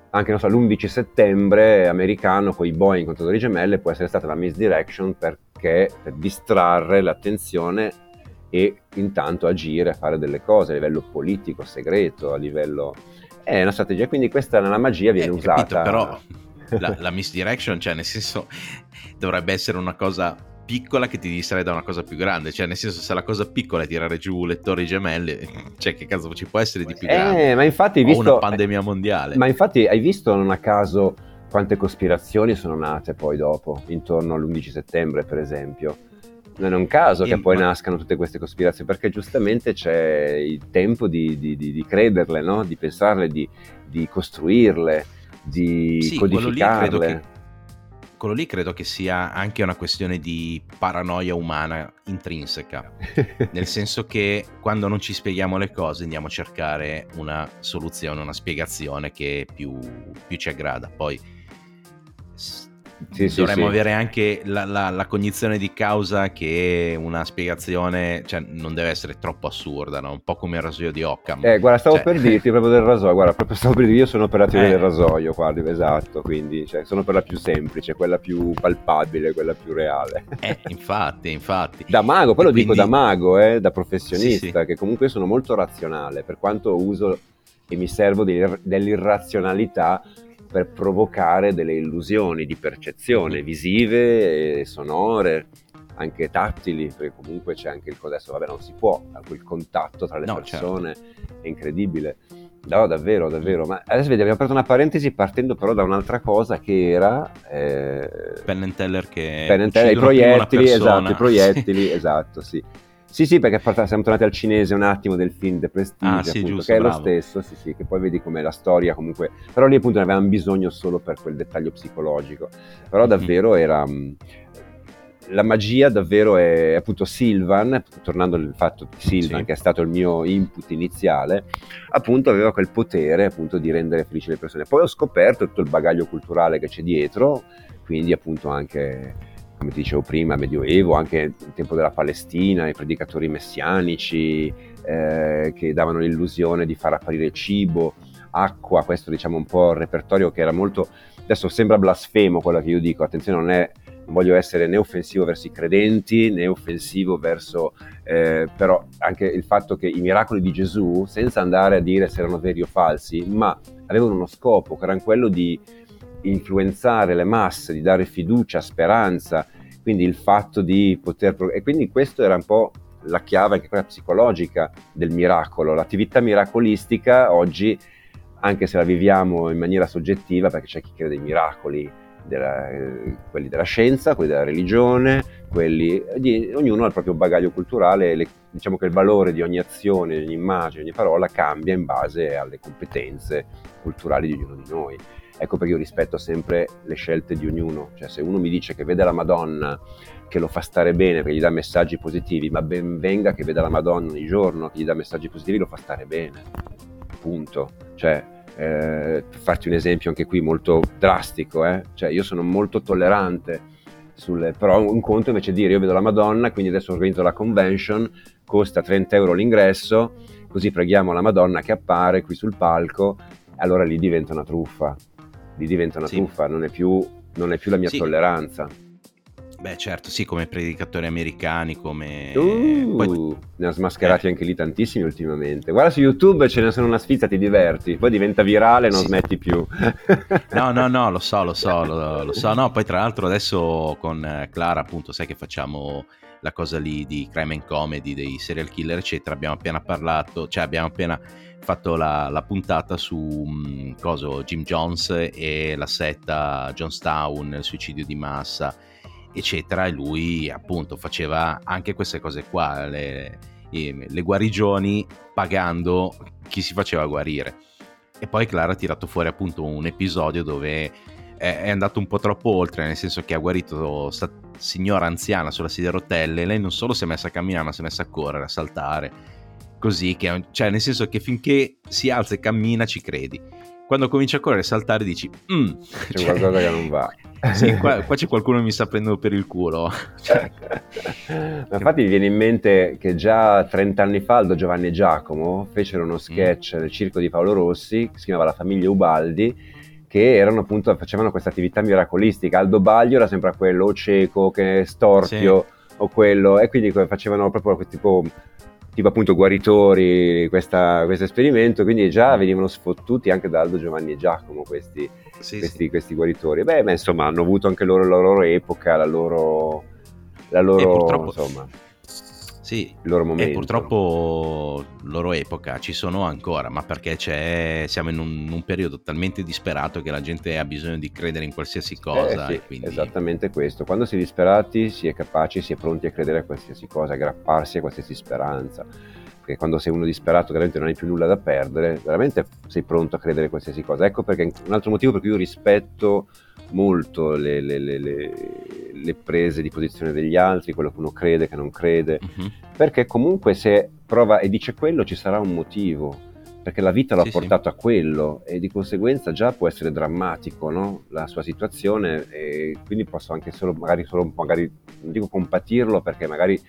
anche so, l'11 settembre americano con i Boeing contro le gemelle può essere stata la misdirection perché per distrarre l'attenzione e intanto agire, fare delle cose a livello politico, segreto, a livello... È una strategia, quindi questa nella magia viene eh, usata. Capito, però la, la misdirection, cioè nel senso, dovrebbe essere una cosa piccola che ti distrae da una cosa più grande. Cioè, nel senso, se la cosa piccola è tirare giù lettori gemelli, cioè, che cazzo ci può essere di più grande? Eh, ma infatti, visto, una pandemia mondiale. Ma infatti, hai visto non a caso quante cospirazioni sono nate poi dopo, intorno all'11 settembre, per esempio? Non è un caso che poi nascano tutte queste cospirazioni, perché giustamente c'è il tempo di, di, di, di crederle, no? di pensarle, di, costruirle, di sì, codificarle. Quello lì, credo che sia anche una questione di paranoia umana intrinseca, nel senso che quando non ci spieghiamo le cose andiamo a cercare una soluzione, una spiegazione che più, più ci aggrada. Poi sì, dovremmo sì, avere anche la, la, la, cognizione di causa che una spiegazione cioè, non deve essere troppo assurda, no? un po' come il rasoio di Occam. Eh, guarda, stavo cioè... per dirti proprio del rasoio, guarda, proprio stavo per dire, io sono per la teoria eh. del rasoio, guarda, esatto, quindi cioè, sono per la più semplice, quella più palpabile, quella più reale. Eh, infatti, infatti. Da mago, poi e lo quindi... dico da mago, eh, da professionista, che comunque sono molto razionale, per quanto uso e mi servo dell'irrazionalità per provocare delle illusioni di percezione visive, sonore, anche tattili, perché comunque c'è anche il adesso vabbè non si può, quel contatto tra le no, persone certo. è incredibile. No, davvero, davvero. Ma adesso vedi, abbiamo aperto una parentesi partendo però da un'altra cosa che era... Eh... Penn Teller che... Penn Teller, i proiettili, esatto, i proiettili, esatto, sì. Sì, sì, perché siamo tornati al cinese un attimo del film The Prestige, ah, sì, appunto, giusto, che è bravo. lo stesso, sì, sì, che poi vedi come la storia comunque... Però lì appunto ne avevamo bisogno solo per quel dettaglio psicologico. Però mhm. davvero mm. era... Mm, la magia davvero è appunto Silvan, tornando al fatto di Silvan sì. che è stato il mio input iniziale, appunto aveva quel potere appunto di rendere felici le persone. Poi ho scoperto tutto il bagaglio culturale che c'è dietro, quindi appunto anche come ti dicevo prima, Medioevo, anche il tempo della Palestina, i predicatori messianici eh, che davano l'illusione di far apparire cibo, acqua, questo diciamo un po' il repertorio che era molto... Adesso sembra blasfemo quello che io dico, attenzione, non è non voglio essere né offensivo verso i credenti né offensivo verso eh, però anche il fatto che i miracoli di Gesù senza andare a dire se erano veri o falsi ma avevano uno scopo che era quello di influenzare le masse, di dare fiducia, speranza, quindi il fatto di poter... E quindi questo era un po' la chiave anche quella psicologica del miracolo. L'attività miracolistica oggi, anche se la viviamo in maniera soggettiva, perché c'è chi crede ai miracoli, della, quelli della scienza, quelli della religione, quelli di, ognuno ha il proprio bagaglio culturale, le, diciamo che il valore di ogni azione, di ogni immagine, di ogni parola cambia in base alle competenze culturali di ognuno di noi. Ecco perché io rispetto sempre le scelte di ognuno, cioè se uno mi dice che vede la Madonna che lo fa stare bene, che gli dà messaggi positivi, ma ben venga che veda la Madonna ogni giorno, che gli dà messaggi positivi, lo fa stare bene, punto. Cioè, eh, farti un esempio anche qui molto drastico, eh? cioè io sono molto tollerante, sulle, però un conto invece dire io vedo la Madonna, quindi adesso organizzo la convention, costa 30 euro l'ingresso, così preghiamo la Madonna che appare qui sul palco, allora lì diventa una truffa lì diventa una sì. truffa, non è, più, non è più la mia sì. tolleranza. Beh, certo, sì, come predicatori americani, come... Uh, Poi... Ne ha smascherati eh. anche lì tantissimi ultimamente. Guarda su YouTube ce ne sono una sfizza, ti diverti. Poi diventa virale e non sì. smetti più. no, no, no, lo so, lo so, lo, lo, so. No, poi tra l'altro adesso con eh, Clara, appunto, sai che facciamo la cosa lì di crime and comedy, dei serial killer, eccetera. Abbiamo appena parlato, cioè abbiamo appena fatto la, la puntata su um, coso, Jim Jones e la setta Johnstown, il suicidio di massa, eccetera. E lui appunto faceva anche queste cose qua, le, le guarigioni pagando chi si faceva guarire. E poi Clara ha tirato fuori appunto un episodio dove è andato un po' troppo oltre, nel senso che ha guarito questa signora anziana sulla sedia a rotelle, lei non solo si è messa a camminare, ma si è messa a correre, a saltare così, che, cioè nel senso che finché si alza e cammina ci credi. quando cominci a correre e saltare dici mm, c'è cioè, qualcosa che non va sì, qua, qua, c'è qualcuno che mi sta prendendo per il culo cioè. infatti mi viene in mente che già 30 anni fa Aldo Giovanni e Giacomo fecero uno mm. sketch mm. nel circo di Paolo Rossi che si chiamava La famiglia Ubaldi che erano appunto facevano questa attività miracolistica Aldo Baglio era sempre quello o cieco che storpio sì. o quello e quindi facevano proprio tipo tipo appunto guaritori, questo esperimento, quindi già venivano sfottuti anche da Aldo Giovanni e Giacomo questi, sì, questi, sì. questi guaritori. Beh, beh, insomma, hanno avuto anche loro la loro epoca, la loro... La loro insomma, sì, il loro momento. E purtroppo loro epoca ci sono ancora, ma perché siamo in un, un, periodo talmente disperato che la gente ha bisogno di credere in qualsiasi cosa. Eh sì, quindi... Esattamente questo. Quando si è disperati si è capaci, si è pronti a credere a qualsiasi cosa, aggrapparsi a qualsiasi speranza. Perché quando sei uno disperato veramente non hai più nulla da perdere, veramente sei pronto a credere a qualsiasi cosa. Ecco perché un altro motivo per cui io rispetto molto le, le, le, le, prese di posizione degli altri, quello che uno crede, che non crede, uh-huh. perché comunque se prova e dice quello ci sarà un motivo, perché la vita l'ha sì, portato sì. a quello e di conseguenza già può essere drammatico no? la sua situazione e quindi posso anche solo, magari solo, magari, non dico compatirlo perché magari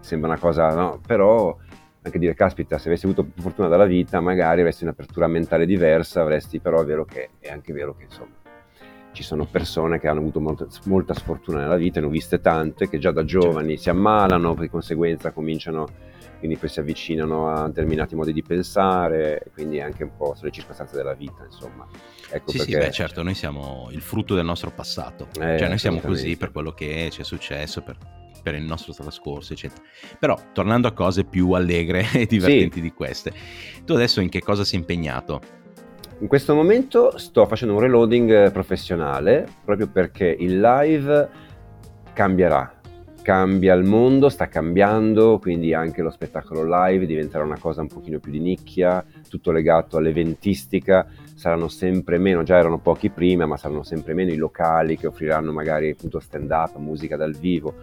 sembra una cosa, no, però anche dire, caspita, se avessi avuto più fortuna dalla vita, magari avresti un'apertura mentale diversa, avresti, però è vero che è anche vero che insomma ci sono persone che hanno avuto molta, molta sfortuna nella vita, ne ho viste tante, che già da giovani certo. si ammalano, di conseguenza cominciano, quindi poi si avvicinano a determinati modi di pensare, quindi anche un po' sulle circostanze della vita, insomma. Ecco sì, perché... sì, beh, certo, noi siamo il frutto del nostro passato, eh, cioè noi siamo così per quello che ci è successo, per, per il nostro trascorso, eccetera. Però, tornando a cose più allegre e divertenti sì. di queste, tu adesso in che cosa sei impegnato? In questo momento sto facendo un reloading professionale proprio perché il live cambierà, cambia il mondo, sta cambiando, quindi anche lo spettacolo live diventerà una cosa un pochino più di nicchia, tutto legato all'eventistica, saranno sempre meno, già erano pochi prima, ma saranno sempre meno i locali che offriranno magari appunto stand up, musica dal vivo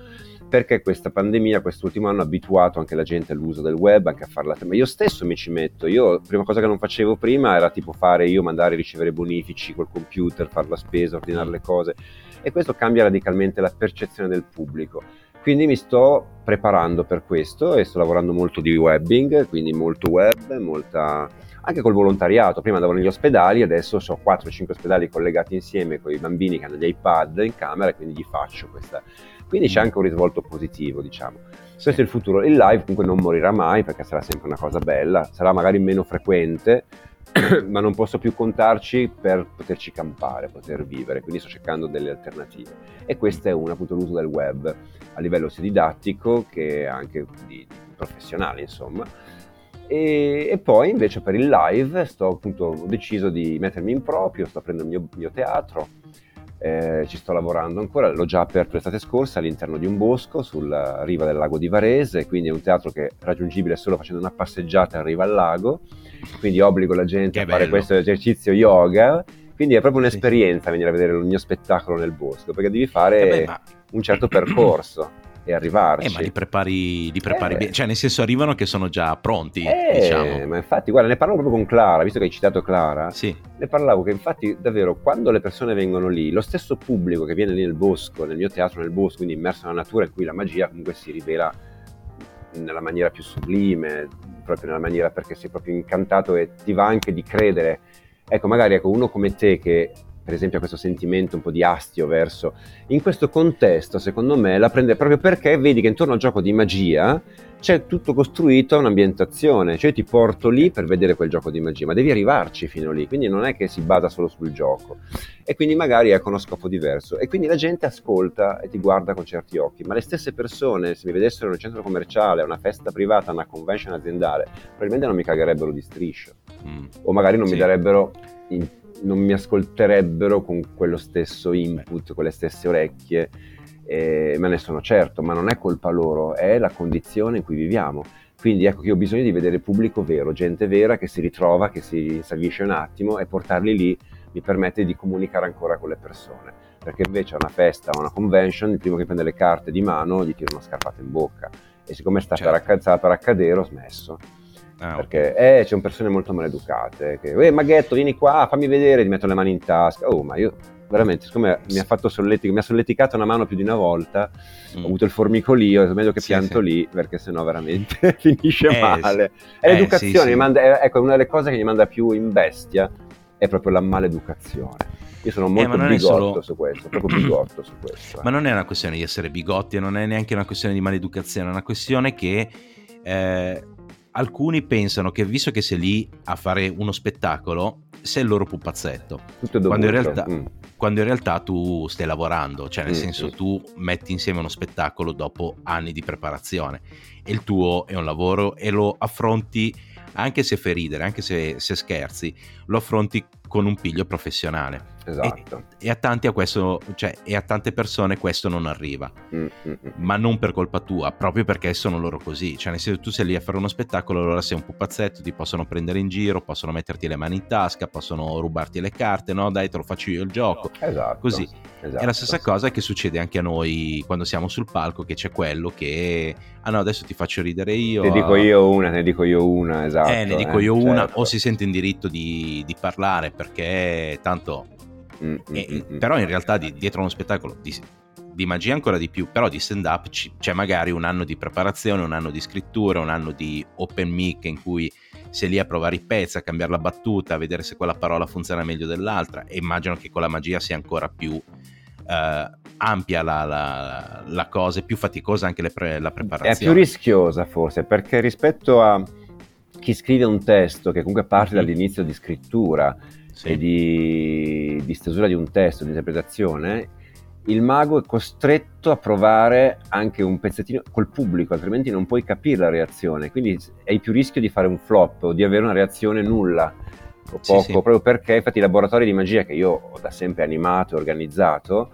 perché questa pandemia, quest'ultimo anno, ha abituato anche la gente all'uso del web, anche a farla. Ma io stesso mi ci metto. Io, la prima cosa che non facevo prima era tipo fare io, mandare e ricevere bonifici col computer, fare la spesa, ordinare le cose. E questo cambia radicalmente la percezione del pubblico. Quindi mi sto preparando per questo e sto lavorando molto di webbing, quindi molto web, molta anche col volontariato. Prima andavo negli ospedali, adesso ho 4-5 ospedali collegati insieme con i bambini che hanno gli iPad in camera e quindi gli faccio questa, quindi c'è anche un risvolto positivo, diciamo. Questo è il futuro. Il live comunque non morirà mai perché sarà sempre una cosa bella, sarà magari meno frequente, ma non posso più contarci per poterci campare, poter vivere, quindi sto cercando delle alternative. E questo è un appunto l'uso del web a livello sia didattico che anche di, professionale, insomma. E, e, poi invece per il live sto appunto, ho deciso di mettermi in proprio, sto aprendo il mio, mio teatro, eh, ci sto lavorando ancora, l'ho già aperto l'estate scorsa all'interno di un bosco sulla riva del lago di Varese, quindi è un teatro che è raggiungibile solo facendo una passeggiata in riva al lago, quindi obbligo la gente che a bello. fare questo esercizio yoga, quindi è proprio un'esperienza sì. venire a vedere il mio spettacolo nel bosco, perché devi fare eh beh, ma... un certo percorso e arrivarci. Eh, ma li prepari, li prepari eh. bene, cioè nel senso arrivano che sono già pronti, eh, diciamo. Ma infatti, guarda, ne parlavo proprio con Clara, visto che hai citato Clara, sì. ne parlavo che infatti davvero quando le persone vengono lì, lo stesso pubblico che viene lì nel bosco, nel mio teatro nel bosco, quindi immerso nella natura in cui la magia comunque si rivela nella maniera più sublime, proprio nella maniera perché sei proprio incantato e ti va anche di credere. Ecco, magari ecco, uno come te che per esempio questo sentimento un po' di astio verso, in questo contesto secondo me la prende proprio perché vedi che intorno al gioco di magia c'è tutto costruito a un'ambientazione, cioè ti porto lì per vedere quel gioco di magia, ma devi arrivarci fino lì, quindi non è che si basa solo sul gioco e quindi magari ecco uno scopo diverso e quindi la gente ascolta e ti guarda con certi occhi, ma le stesse persone se mi vedessero in un centro commerciale, a una festa privata, a una convention aziendale, probabilmente non mi cagherebbero di striscio mm. o magari non sì. mi darebbero in non mi ascolterebbero con quello stesso input, con le stesse orecchie, eh, me ne sono certo, ma non è colpa loro, è la condizione in cui viviamo. Quindi ecco che ho bisogno di vedere pubblico vero, gente vera che si ritrova, che si avvisce un attimo e portarli lì mi permette di comunicare ancora con le persone. Perché invece a una festa o a una convention, il primo che prende le carte di mano gli tira una scarpata in bocca. E siccome sta certo. per accadere ho smesso. Ah, perché okay. eh, ci sono persone molto maleducate che, eh, maghetto, vieni qua, fammi vedere, ti metto le mani in tasca. Oh, ma io veramente, siccome mi ha, fatto solletic- mi ha solleticato una mano più di una volta, mm. ho avuto il formicolio, è meglio che sì, pianto sì. lì, perché sennò veramente finisce eh, male. È eh, l'educazione, sì, manda, è, ecco, una delle cose che mi manda più in bestia è proprio la maleducazione. Io sono eh, molto eh, bigotto solo... su questo, proprio bigotto su questo. Ma non è una questione di essere bigotti, non è neanche una questione di maleducazione, è una questione che eh, alcuni pensano che visto che sei lì a fare uno spettacolo, sei il loro pupazzetto. Quando in, realtà, mm. quando in, realtà, tu stai lavorando, cioè nel mm, senso mm. tu metti insieme uno spettacolo dopo anni di preparazione e il tuo è un lavoro e lo affronti anche se fai ridere, anche se, se scherzi, lo affronti con un piglio professionale. Esatto. E, e, a tanti a questo, cioè, e a tante persone questo non arriva. Mm, mm, mm. Ma non per colpa tua, proprio perché sono loro così. Cioè, nel senso tu sei lì a fare uno spettacolo, allora sei un pupazzetto, ti possono prendere in giro, possono metterti le mani in tasca, possono rubarti le carte, no? Dai, te lo faccio io il gioco. Esatto. Così. Esatto. È la stessa cosa che succede anche a noi quando siamo sul palco, che c'è quello che, ah no, adesso ti faccio ridere io. Ne dico io una, ne dico io una, esatto. Eh, ne dico eh, io certo. una, o si sente in diritto di, di parlare perché tanto... Mm, e, mm, mm, mm. Però in realtà di, dietro uno spettacolo di, di, magia ancora di più, però di stand up c'è magari un anno di preparazione, un anno di scrittura, un anno di open mic in cui sei lì a provare i pezzi, a cambiare la battuta, a vedere se quella parola funziona meglio dell'altra e immagino che con la magia sia ancora più eh, ampia la, la, la, cosa, è più faticosa anche pre- la preparazione. È più rischiosa forse perché rispetto a chi scrive un testo che comunque parte mm-hmm. dall'inizio di scrittura sì. e di, di stesura di un testo, di interpretazione, il mago è costretto a provare anche un pezzettino col pubblico, altrimenti non puoi capire la reazione. Quindi hai più rischio di fare un flop o di avere una reazione nulla o poco, sì, sì. proprio perché infatti i laboratori di magia che io ho da sempre animato e organizzato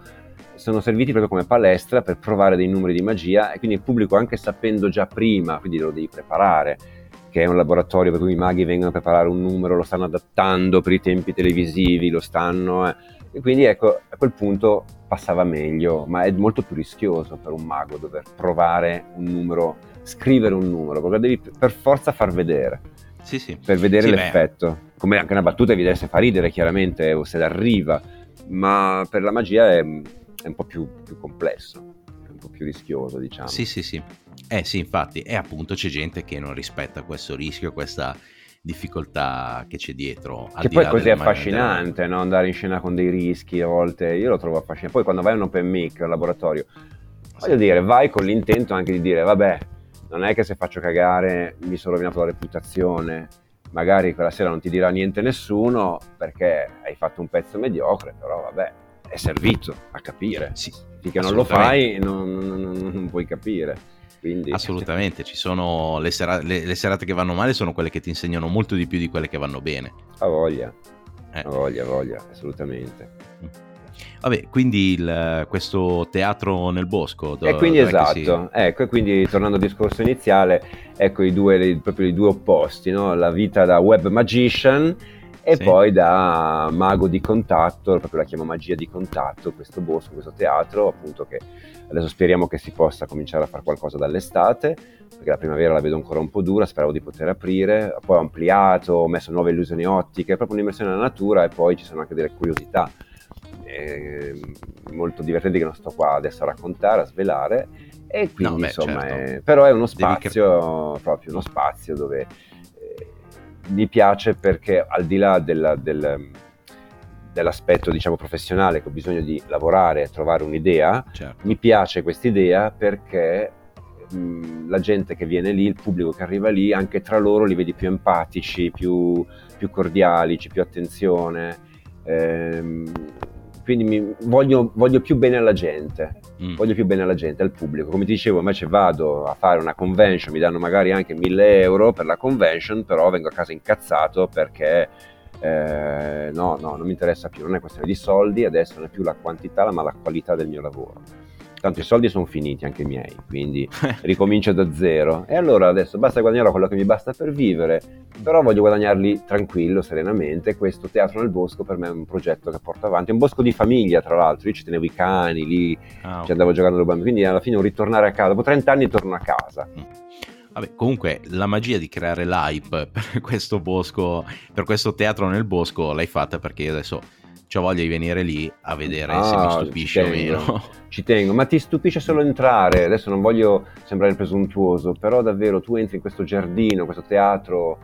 sono serviti proprio come palestra per provare dei numeri di magia e quindi il pubblico anche sapendo già prima, quindi lo devi preparare, che è un laboratorio per cui i maghi vengono a preparare un numero, lo stanno adattando per i tempi televisivi, lo stanno... Eh. E quindi ecco, a quel punto passava meglio, ma è molto più rischioso per un mago dover provare un numero, scrivere un numero, perché devi per forza far vedere. Sì, sì. Per vedere sì, l'effetto. Beh. Come anche una battuta vedere se fa ridere, chiaramente, o se arriva, ma per la magia è, è un po' più, più complesso, un po' più rischioso, diciamo. Sì, sì, sì. Eh sì, infatti, e appunto c'è gente che non rispetta questo rischio, questa difficoltà che c'è dietro. Che poi è così affascinante, no? andare in scena con dei rischi a volte, io lo trovo affascinante. Poi quando vai a un open mic, al laboratorio, voglio dire, vai con l'intento anche di dire, vabbè, non è che se faccio cagare mi sono rovinato la reputazione, magari quella sera non ti dirà niente nessuno perché hai fatto un pezzo mediocre, però vabbè, è servito a capire. Sì, Finché non lo fai non, non, non puoi capire. Quindi... Assolutamente, ci sono le, sera- le, le, serate che vanno male sono quelle che ti insegnano molto di più di quelle che vanno bene. A voglia, eh. a voglia, a voglia, assolutamente. Mm. Vabbè, quindi il, questo teatro nel bosco. Do, e quindi esatto, si... ecco, e quindi tornando al discorso iniziale, ecco i due, proprio i due opposti, no? la vita da web magician e sì. poi da mago di contatto, proprio la chiamo magia di contatto, questo bosco, questo teatro, appunto che adesso speriamo che si possa cominciare a fare qualcosa dall'estate, perché la primavera la vedo ancora un po' dura, speravo di poter aprire, poi ho ampliato, ho messo nuove illusioni ottiche, proprio un'immersione nella natura e poi ci sono anche delle curiosità eh, molto divertenti che non sto qua adesso a raccontare, a svelare. E quindi no, beh, insomma, certo. è, però è uno spazio, cre- proprio uno spazio dove mi piace perché al di là della, del, dell'aspetto diciamo professionale che ho bisogno di lavorare e trovare un'idea, certo. mi piace questa idea perché mh, la gente che viene lì, il pubblico che arriva lì, anche tra loro li vedi più empatici, più, più cordiali, c'è più attenzione. Ehm, quindi mi, voglio, voglio, più bene alla gente, mm. voglio più bene alla gente, al pubblico. Come ti dicevo, invece vado a fare una convention, mi danno magari anche 1000 euro per la convention, però vengo a casa incazzato perché eh, no, no, non mi interessa più, non è questione di soldi, adesso non è più la quantità ma la qualità del mio lavoro tanto i soldi sono finiti anche i miei, quindi ricomincio da zero. E allora adesso basta guadagnare quello che mi basta per vivere, però voglio guadagnarli tranquillo, serenamente. Questo Teatro nel Bosco per me è un progetto che porto avanti, è un bosco di famiglia tra l'altro, io ci tenevo i cani lì, ah, okay. ci andavo giocando con bambini, quindi alla fine un ritornare a casa, dopo 30 anni torno a casa. Mm. Vabbè, comunque la magia di creare l'hype per questo bosco, per questo teatro nel bosco l'hai fatta perché io adesso ho voglia di venire lì a vedere ah, se mi ah, stupisce o meno. Ci tengo, ma ti stupisce solo entrare. Adesso non voglio sembrare presuntuoso, però davvero tu entri in questo giardino, questo teatro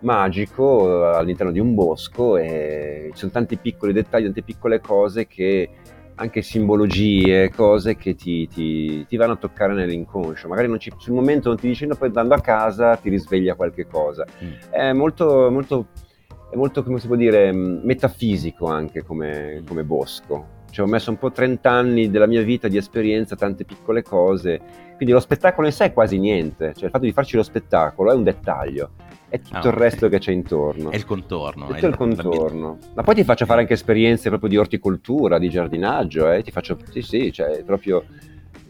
magico all'interno di un bosco e ci sono tanti piccoli dettagli, tante piccole cose che anche simbologie, cose che ti, ti, ti, vanno a toccare nell'inconscio. Magari ci, sul momento non ti dici, no, poi andando a casa ti risveglia qualche cosa. Mm. È molto, molto, è molto, come si può dire, metafisico anche come, come bosco. Cioè, ho messo un po' 30 anni della mia vita di esperienza, tante piccole cose. Quindi lo spettacolo in sé è quasi niente. Cioè, il fatto di farci lo spettacolo è un dettaglio è tutto ah, il resto che c'è intorno. È il contorno. Tutto è il contorno. Ma poi ti faccio fare anche esperienze proprio di orticoltura, di giardinaggio, eh? ti faccio, sì sì, cioè proprio...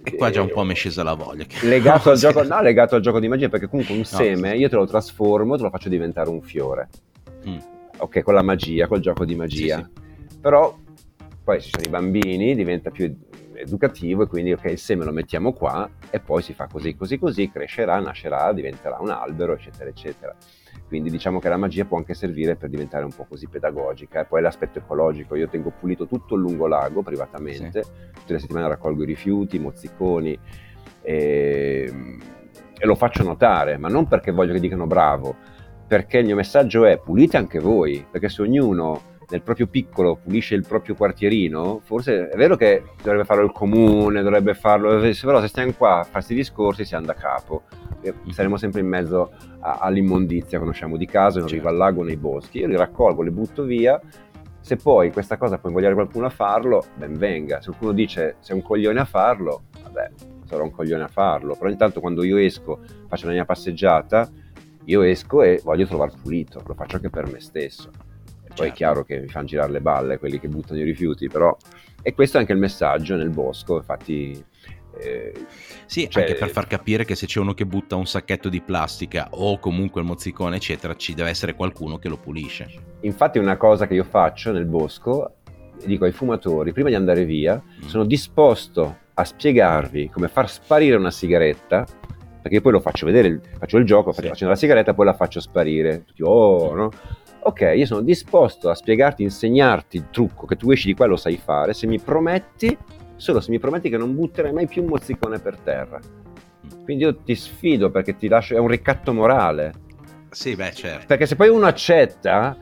E qua già un po' mi è scesa la voglia. Legato, al gioco, no, legato al gioco di magia, perché comunque un no, seme sì. io te lo trasformo, te lo faccio diventare un fiore. Mm. Ok, con la magia, col gioco di magia. Sì, sì. Però poi ci sono i bambini, diventa più educativo e quindi ok il seme lo mettiamo qua e poi si fa così così così, crescerà, nascerà, diventerà un albero eccetera eccetera. Quindi diciamo che la magia può anche servire per diventare un po' così pedagogica e poi l'aspetto ecologico, io tengo pulito tutto il lungolago privatamente, sì. tutte le settimane raccolgo i rifiuti, i mozziconi e, e lo faccio notare, ma non perché voglio che dicano bravo, perché il mio messaggio è pulite anche voi, perché se ognuno nel proprio piccolo pulisce il proprio quartierino, forse è vero che dovrebbe farlo il comune, dovrebbe farlo, però se stiamo qua a fare questi discorsi siamo da capo, saremo sempre in mezzo a, all'immondizia, conosciamo di casa, in riva al lago, nei boschi, io li raccolgo, li butto via, se poi questa cosa può invogliare qualcuno a farlo, ben venga, se qualcuno dice sei un coglione a farlo, vabbè, sarò un coglione a farlo, però intanto quando io esco, faccio la mia passeggiata, io esco e voglio trovare pulito, lo faccio anche per me stesso poi certo. è chiaro che mi fanno girare le balle quelli che buttano i rifiuti, però... E questo è anche il messaggio nel bosco, infatti... Eh, sì, cioè... anche per far capire che se c'è uno che butta un sacchetto di plastica o comunque il mozzicone, eccetera, ci deve essere qualcuno che lo pulisce. Infatti una cosa che io faccio nel bosco, dico ai fumatori, prima di andare via, mm. sono disposto a spiegarvi come far sparire una sigaretta perché poi lo faccio vedere, faccio il gioco, sì. faccio la sigaretta, poi la faccio sparire. Tutti, oh, no? ok, io sono disposto a spiegarti, insegnarti il trucco che tu esci di qua lo sai fare, se mi prometti, solo se mi prometti che non butterai mai più un mozzicone per terra. Quindi io ti sfido perché ti lascio, è un ricatto morale. Sì, beh, certo. Perché se poi uno accetta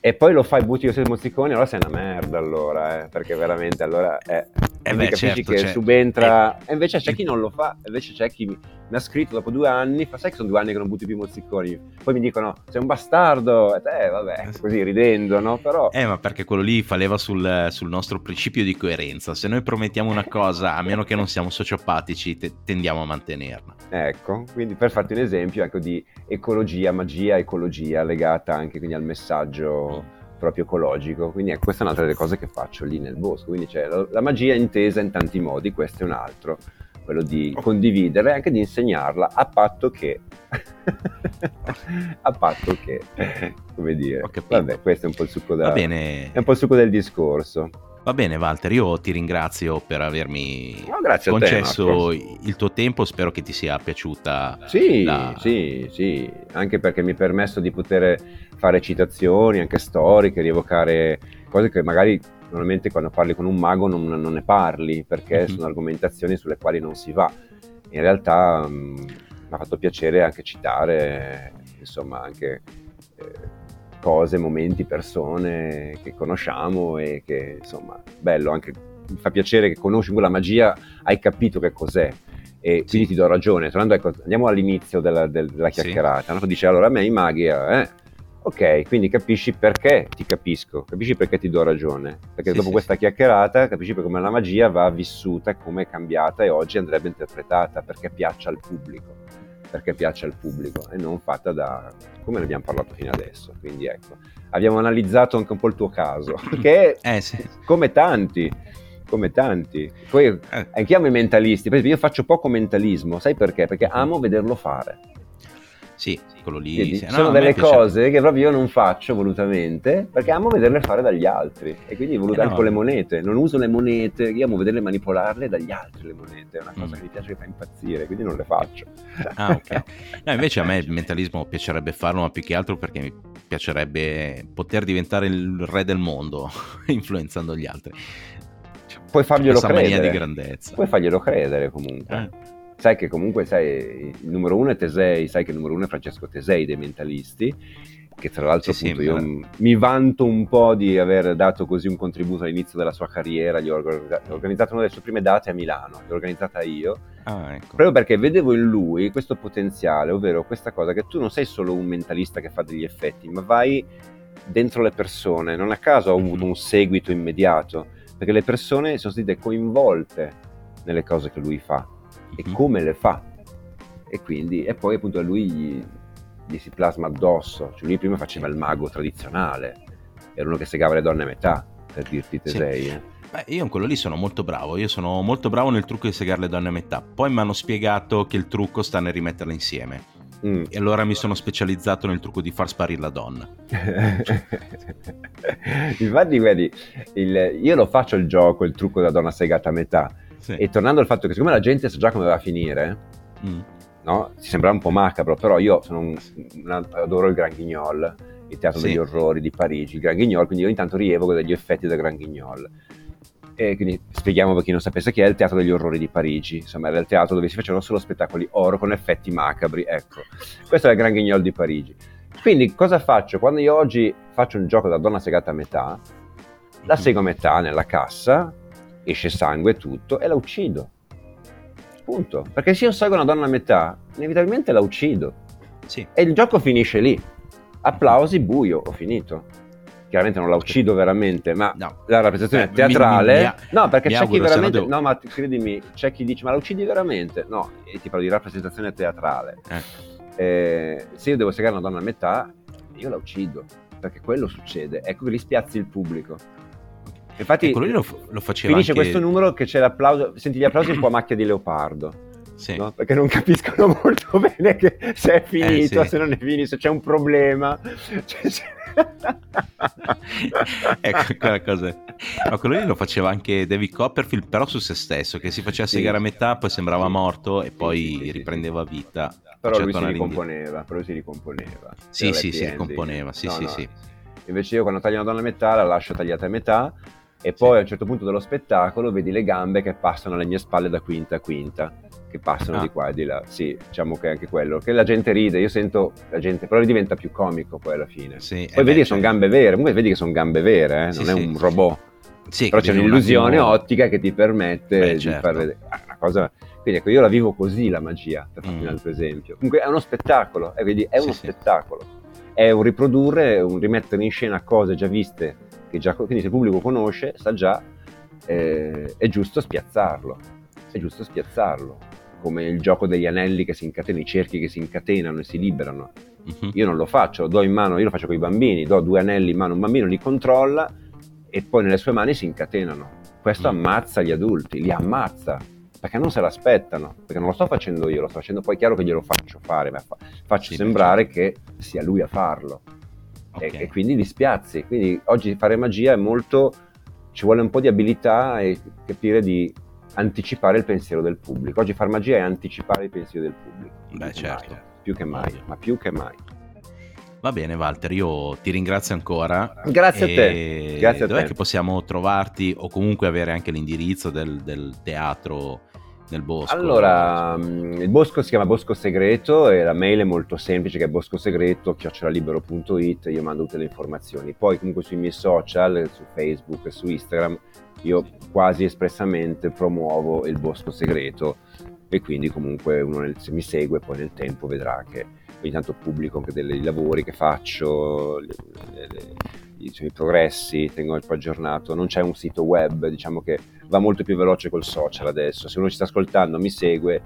e poi lo fai butti io mozziconi, allora sei una merda allora, eh, perché veramente allora... Eh, eh beh, capisci certo, che cioè, subentra... Eh, e invece c'è chi non lo fa, invece c'è chi mi ha scritto dopo due anni, fa sai che sono due anni che non butti più mozziconi, poi mi dicono sei un bastardo, e te vabbè, così ridendo, no? Però... Eh ma perché quello lì fa leva sul, sul nostro principio di coerenza, se noi promettiamo una cosa, a meno che non siamo sociopatici, te, tendiamo a mantenerla. Ecco, quindi per farti un esempio ecco, di ecologia, magia, ecologia legata anche quindi al messaggio. Proprio ecologico. Quindi ecco, questa è un'altra delle cose che faccio lì nel bosco. Quindi c'è la, la magia intesa in tanti modi, questo è un altro quello di condividere e anche di insegnarla a patto che a patto che come dire vabbè questo è un po' il succo, da, è un po il succo del discorso Va bene Walter, io ti ringrazio per avermi no, concesso te, il tuo tempo, spero che ti sia piaciuta. Sì, la... sì, sì, anche perché mi ha permesso di poter fare citazioni anche storiche, rievocare cose che magari normalmente quando parli con un mago non, non ne parli perché mm-hmm. sono argomentazioni sulle quali non si va. In realtà mm, mi ha fatto piacere anche citare, insomma, anche eh, cose, momenti, persone che conosciamo e che, insomma, bello, anche mi fa piacere che conosci quella magia, hai capito che cos'è. E quindi ti do ragione. Tornando, ecco, andiamo all'inizio della, della chiacchierata. Sì. No? Dice allora a me i maghi, eh, Ok, quindi capisci perché ti capisco, capisci perché ti do ragione, perché sì, dopo sì, questa sì. chiacchierata capisci come la magia va vissuta, come è cambiata e oggi andrebbe interpretata perché piaccia al pubblico, perché piaccia al pubblico e non fatta da come ne abbiamo parlato fino adesso. Quindi ecco, abbiamo analizzato anche un po' il tuo caso, che eh, come tanti, come tanti. Poi eh. anche io amo i mentalisti, per esempio io faccio poco mentalismo, sai perché? Perché amo vederlo fare Sì, quello lì. Quindi, sì. sono no, delle cose che proprio io non faccio volutamente perché amo vederle fare dagli altri. E quindi ho voluto eh no. con le monete. Non uso le monete, io amo vederle manipolarle dagli altri le monete. È una cosa mm. che mi piace, che fa impazzire, quindi non le faccio. Ah, ok. No, invece a me il mentalismo piacerebbe farlo, ma più che altro perché mi piacerebbe poter diventare il re del mondo influenzando gli altri. Puoi farglielo credere. mania di grandezza. Puoi farglielo credere comunque. Eh sai che comunque sai, il numero uno è Tesei, sai che il numero uno è Francesco Tesei dei mentalisti, che tra l'altro sì, appunto io mi vanto un po' di aver dato così un contributo all'inizio della sua carriera, gli ho, organizzato una delle sue prime date a Milano, l'ho organizzata io, ah, ecco. proprio perché vedevo in lui questo potenziale, ovvero questa cosa che tu non sei solo un mentalista che fa degli effetti, ma vai dentro le persone, non a caso ha avuto un seguito immediato, perché le persone sono state coinvolte nelle cose che lui fa e mm-hmm. come le fa. E quindi, e poi appunto a lui gli, gli si plasma addosso. Cioè lui prima faceva il mago tradizionale, era uno che segava le donne a metà, per dirti Tesei. Sì. Eh. Beh, io in quello lì sono molto bravo, io sono molto bravo nel trucco di segare le donne a metà. Poi mi hanno spiegato che il trucco sta nel rimetterle insieme. Mm. E allora mi sono specializzato nel trucco di far sparire la donna. Infatti, vedi, il, io lo faccio il gioco, il trucco della donna segata a metà sì. E tornando al fatto che siccome la gente sa già come va a finire, mm. no? Ci sembra un po' macabro, però io un, un, adoro il Grand Guignol, il teatro sì. degli orrori di Parigi, il Grand Guignol, quindi io intanto rievoco degli effetti del Grand Guignol. E quindi spieghiamo per chi non sapesse che è il teatro degli orrori di Parigi, insomma era il teatro dove si facevano solo spettacoli oro con effetti macabri, ecco. Questo è il Grand Guignol di Parigi. Quindi cosa faccio? Quando io oggi faccio un gioco da donna segata a metà, la mm. sego a metà nella cassa, esce sangue e tutto, e la uccido. Punto. Perché se io salgo una donna a metà, inevitabilmente la uccido. Sì. E il gioco finisce lì. Applausi, buio, ho finito. Chiaramente non la uccido veramente, ma no. la rappresentazione eh, teatrale. Mi, mi, mi, no, perché c'è chi veramente. Devo... No, ma credimi, c'è chi dice: Ma la uccidi veramente? No, e ti parlo di rappresentazione teatrale. Eh. Eh, se io devo segare una donna a metà, io la uccido. Perché quello succede. Ecco che li spiazzi il pubblico. Infatti, ecco, lo, lo faceva finisce anche... questo numero che c'è l'applauso. Senti gli applausi un po' a macchia di leopardo. Sì. No? Perché non capiscono molto bene che se è finito, eh, sì. se non è finito, se c'è un problema. Cioè, se... ecco quella cosa. Ma quello lì lo faceva anche David Copperfield, però su se stesso, che si faceva segare a metà, poi sembrava morto e poi sì, riprendeva vita. Però lui si ricomponeva, però si ricomponeva. Sì, sì, si ricomponeva, sì, no, sì, no. sì. Invece io quando taglio una donna a metà la lascio tagliata a metà e poi a un certo punto dello spettacolo vedi le gambe che passano alle mie spalle da quinta a quinta, che passano ah. di qua e di là. Sì, diciamo che è anche quello. Che la gente ride, io sento la gente, però diventa più comico poi alla fine. Sì, poi vedi che sono cioè gambe vere, comunque vedi che sono gambe vere, eh? non sì, è un robot. Sì, però c'è un'illusione un ottica che ti permette beh, di certo. far vedere ah, una cosa. Quindi ecco, io la vivo così la magia, per farti mm. un altro esempio. Comunque è uno spettacolo, eh, vedi, è uno spettacolo. È un riprodurre, un rimettere in scena cose già viste già, quindi se il pubblico conosce, sa già, eh, è giusto spiazzarlo, è giusto spiazzarlo, come il gioco degli anelli che si incatenano, i cerchi che si incatenano e si liberano. Uh-huh. Io non lo faccio, do in mano, io lo faccio con i bambini, do due anelli in mano a un bambino, li controlla e poi nelle sue mani si incatenano. Questo uh-huh. ammazza gli adulti, li ammazza, perché non se l'aspettano, perché non lo sto facendo io, lo sto facendo poi è chiaro che glielo faccio fare, ma faccio sì, sembrare certo. che sia lui a farlo okay. e, e, quindi li spiazzi. Quindi oggi fare magia è molto, ci vuole un po' di abilità e capire di anticipare il pensiero del pubblico. Oggi fare magia è anticipare il pensiero del pubblico. Beh, certo. Mai, più che mai, ma più che mai. Va bene Walter, io ti ringrazio ancora. Grazie a te. Grazie dov'è a te. che possiamo trovarti o comunque avere anche l'indirizzo del, del teatro nel bosco? Allora, mm, il bosco si chiama Bosco Segreto e la mail è molto semplice che è boscosegreto chiocciolalibero.it io mando tutte le informazioni. Poi comunque sui miei social, su Facebook e su Instagram, io quasi espressamente promuovo il Bosco Segreto e quindi comunque uno nel, se mi segue poi nel tempo vedrà che ogni tanto pubblico anche dei lavori che faccio, le, le, i, i progressi, tengo un po' aggiornato. Non c'è un sito web, diciamo che va molto più veloce col social adesso. Se uno ci sta ascoltando, mi segue,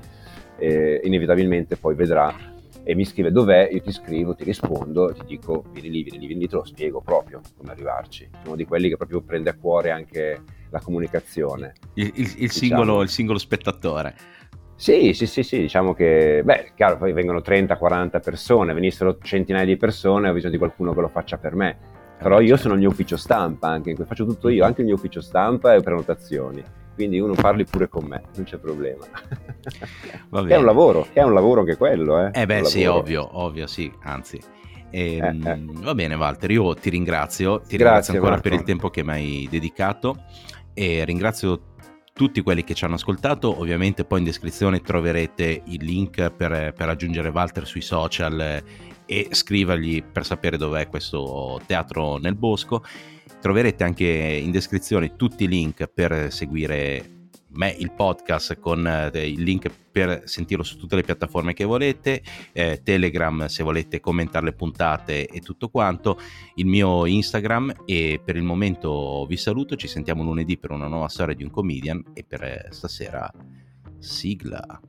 eh, inevitabilmente poi vedrà e mi scrive dov'è, io ti scrivo, ti rispondo, ti dico vieni lì, vieni lì, vieni lì, te lo spiego proprio come arrivarci. Sono di quelli che proprio prende a cuore anche la comunicazione. Il, il, il, diciamo. singolo, il singolo spettatore. Sì, sì, sì, sì, diciamo che, beh, chiaro, poi vengono 30-40 persone, venissero centinaia di persone, ho bisogno di qualcuno che lo faccia per me. Però io sono il mio ufficio stampa anche, faccio tutto io, anche il mio ufficio stampa e prenotazioni. Quindi uno parli pure con me, non c'è problema. è un lavoro, è un lavoro anche quello, eh. Eh beh, sì, ovvio, ovvio, sì, anzi. E, eh, eh. Va bene, Walter, io ti ringrazio, ti Grazie, ringrazio ancora Marco. per il tempo che mi hai dedicato e ringrazio tutti quelli che ci hanno ascoltato. Ovviamente poi in descrizione troverete il link per, per raggiungere Walter sui social e scrivergli per sapere dov'è questo teatro nel bosco. Troverete anche in descrizione tutti i link per seguire me il podcast con eh, il link per sentirlo su tutte le piattaforme che volete, eh, Telegram se volete commentare le puntate e tutto quanto, il mio Instagram e per il momento vi saluto, ci sentiamo lunedì per una nuova storia di un comedian e per stasera sigla.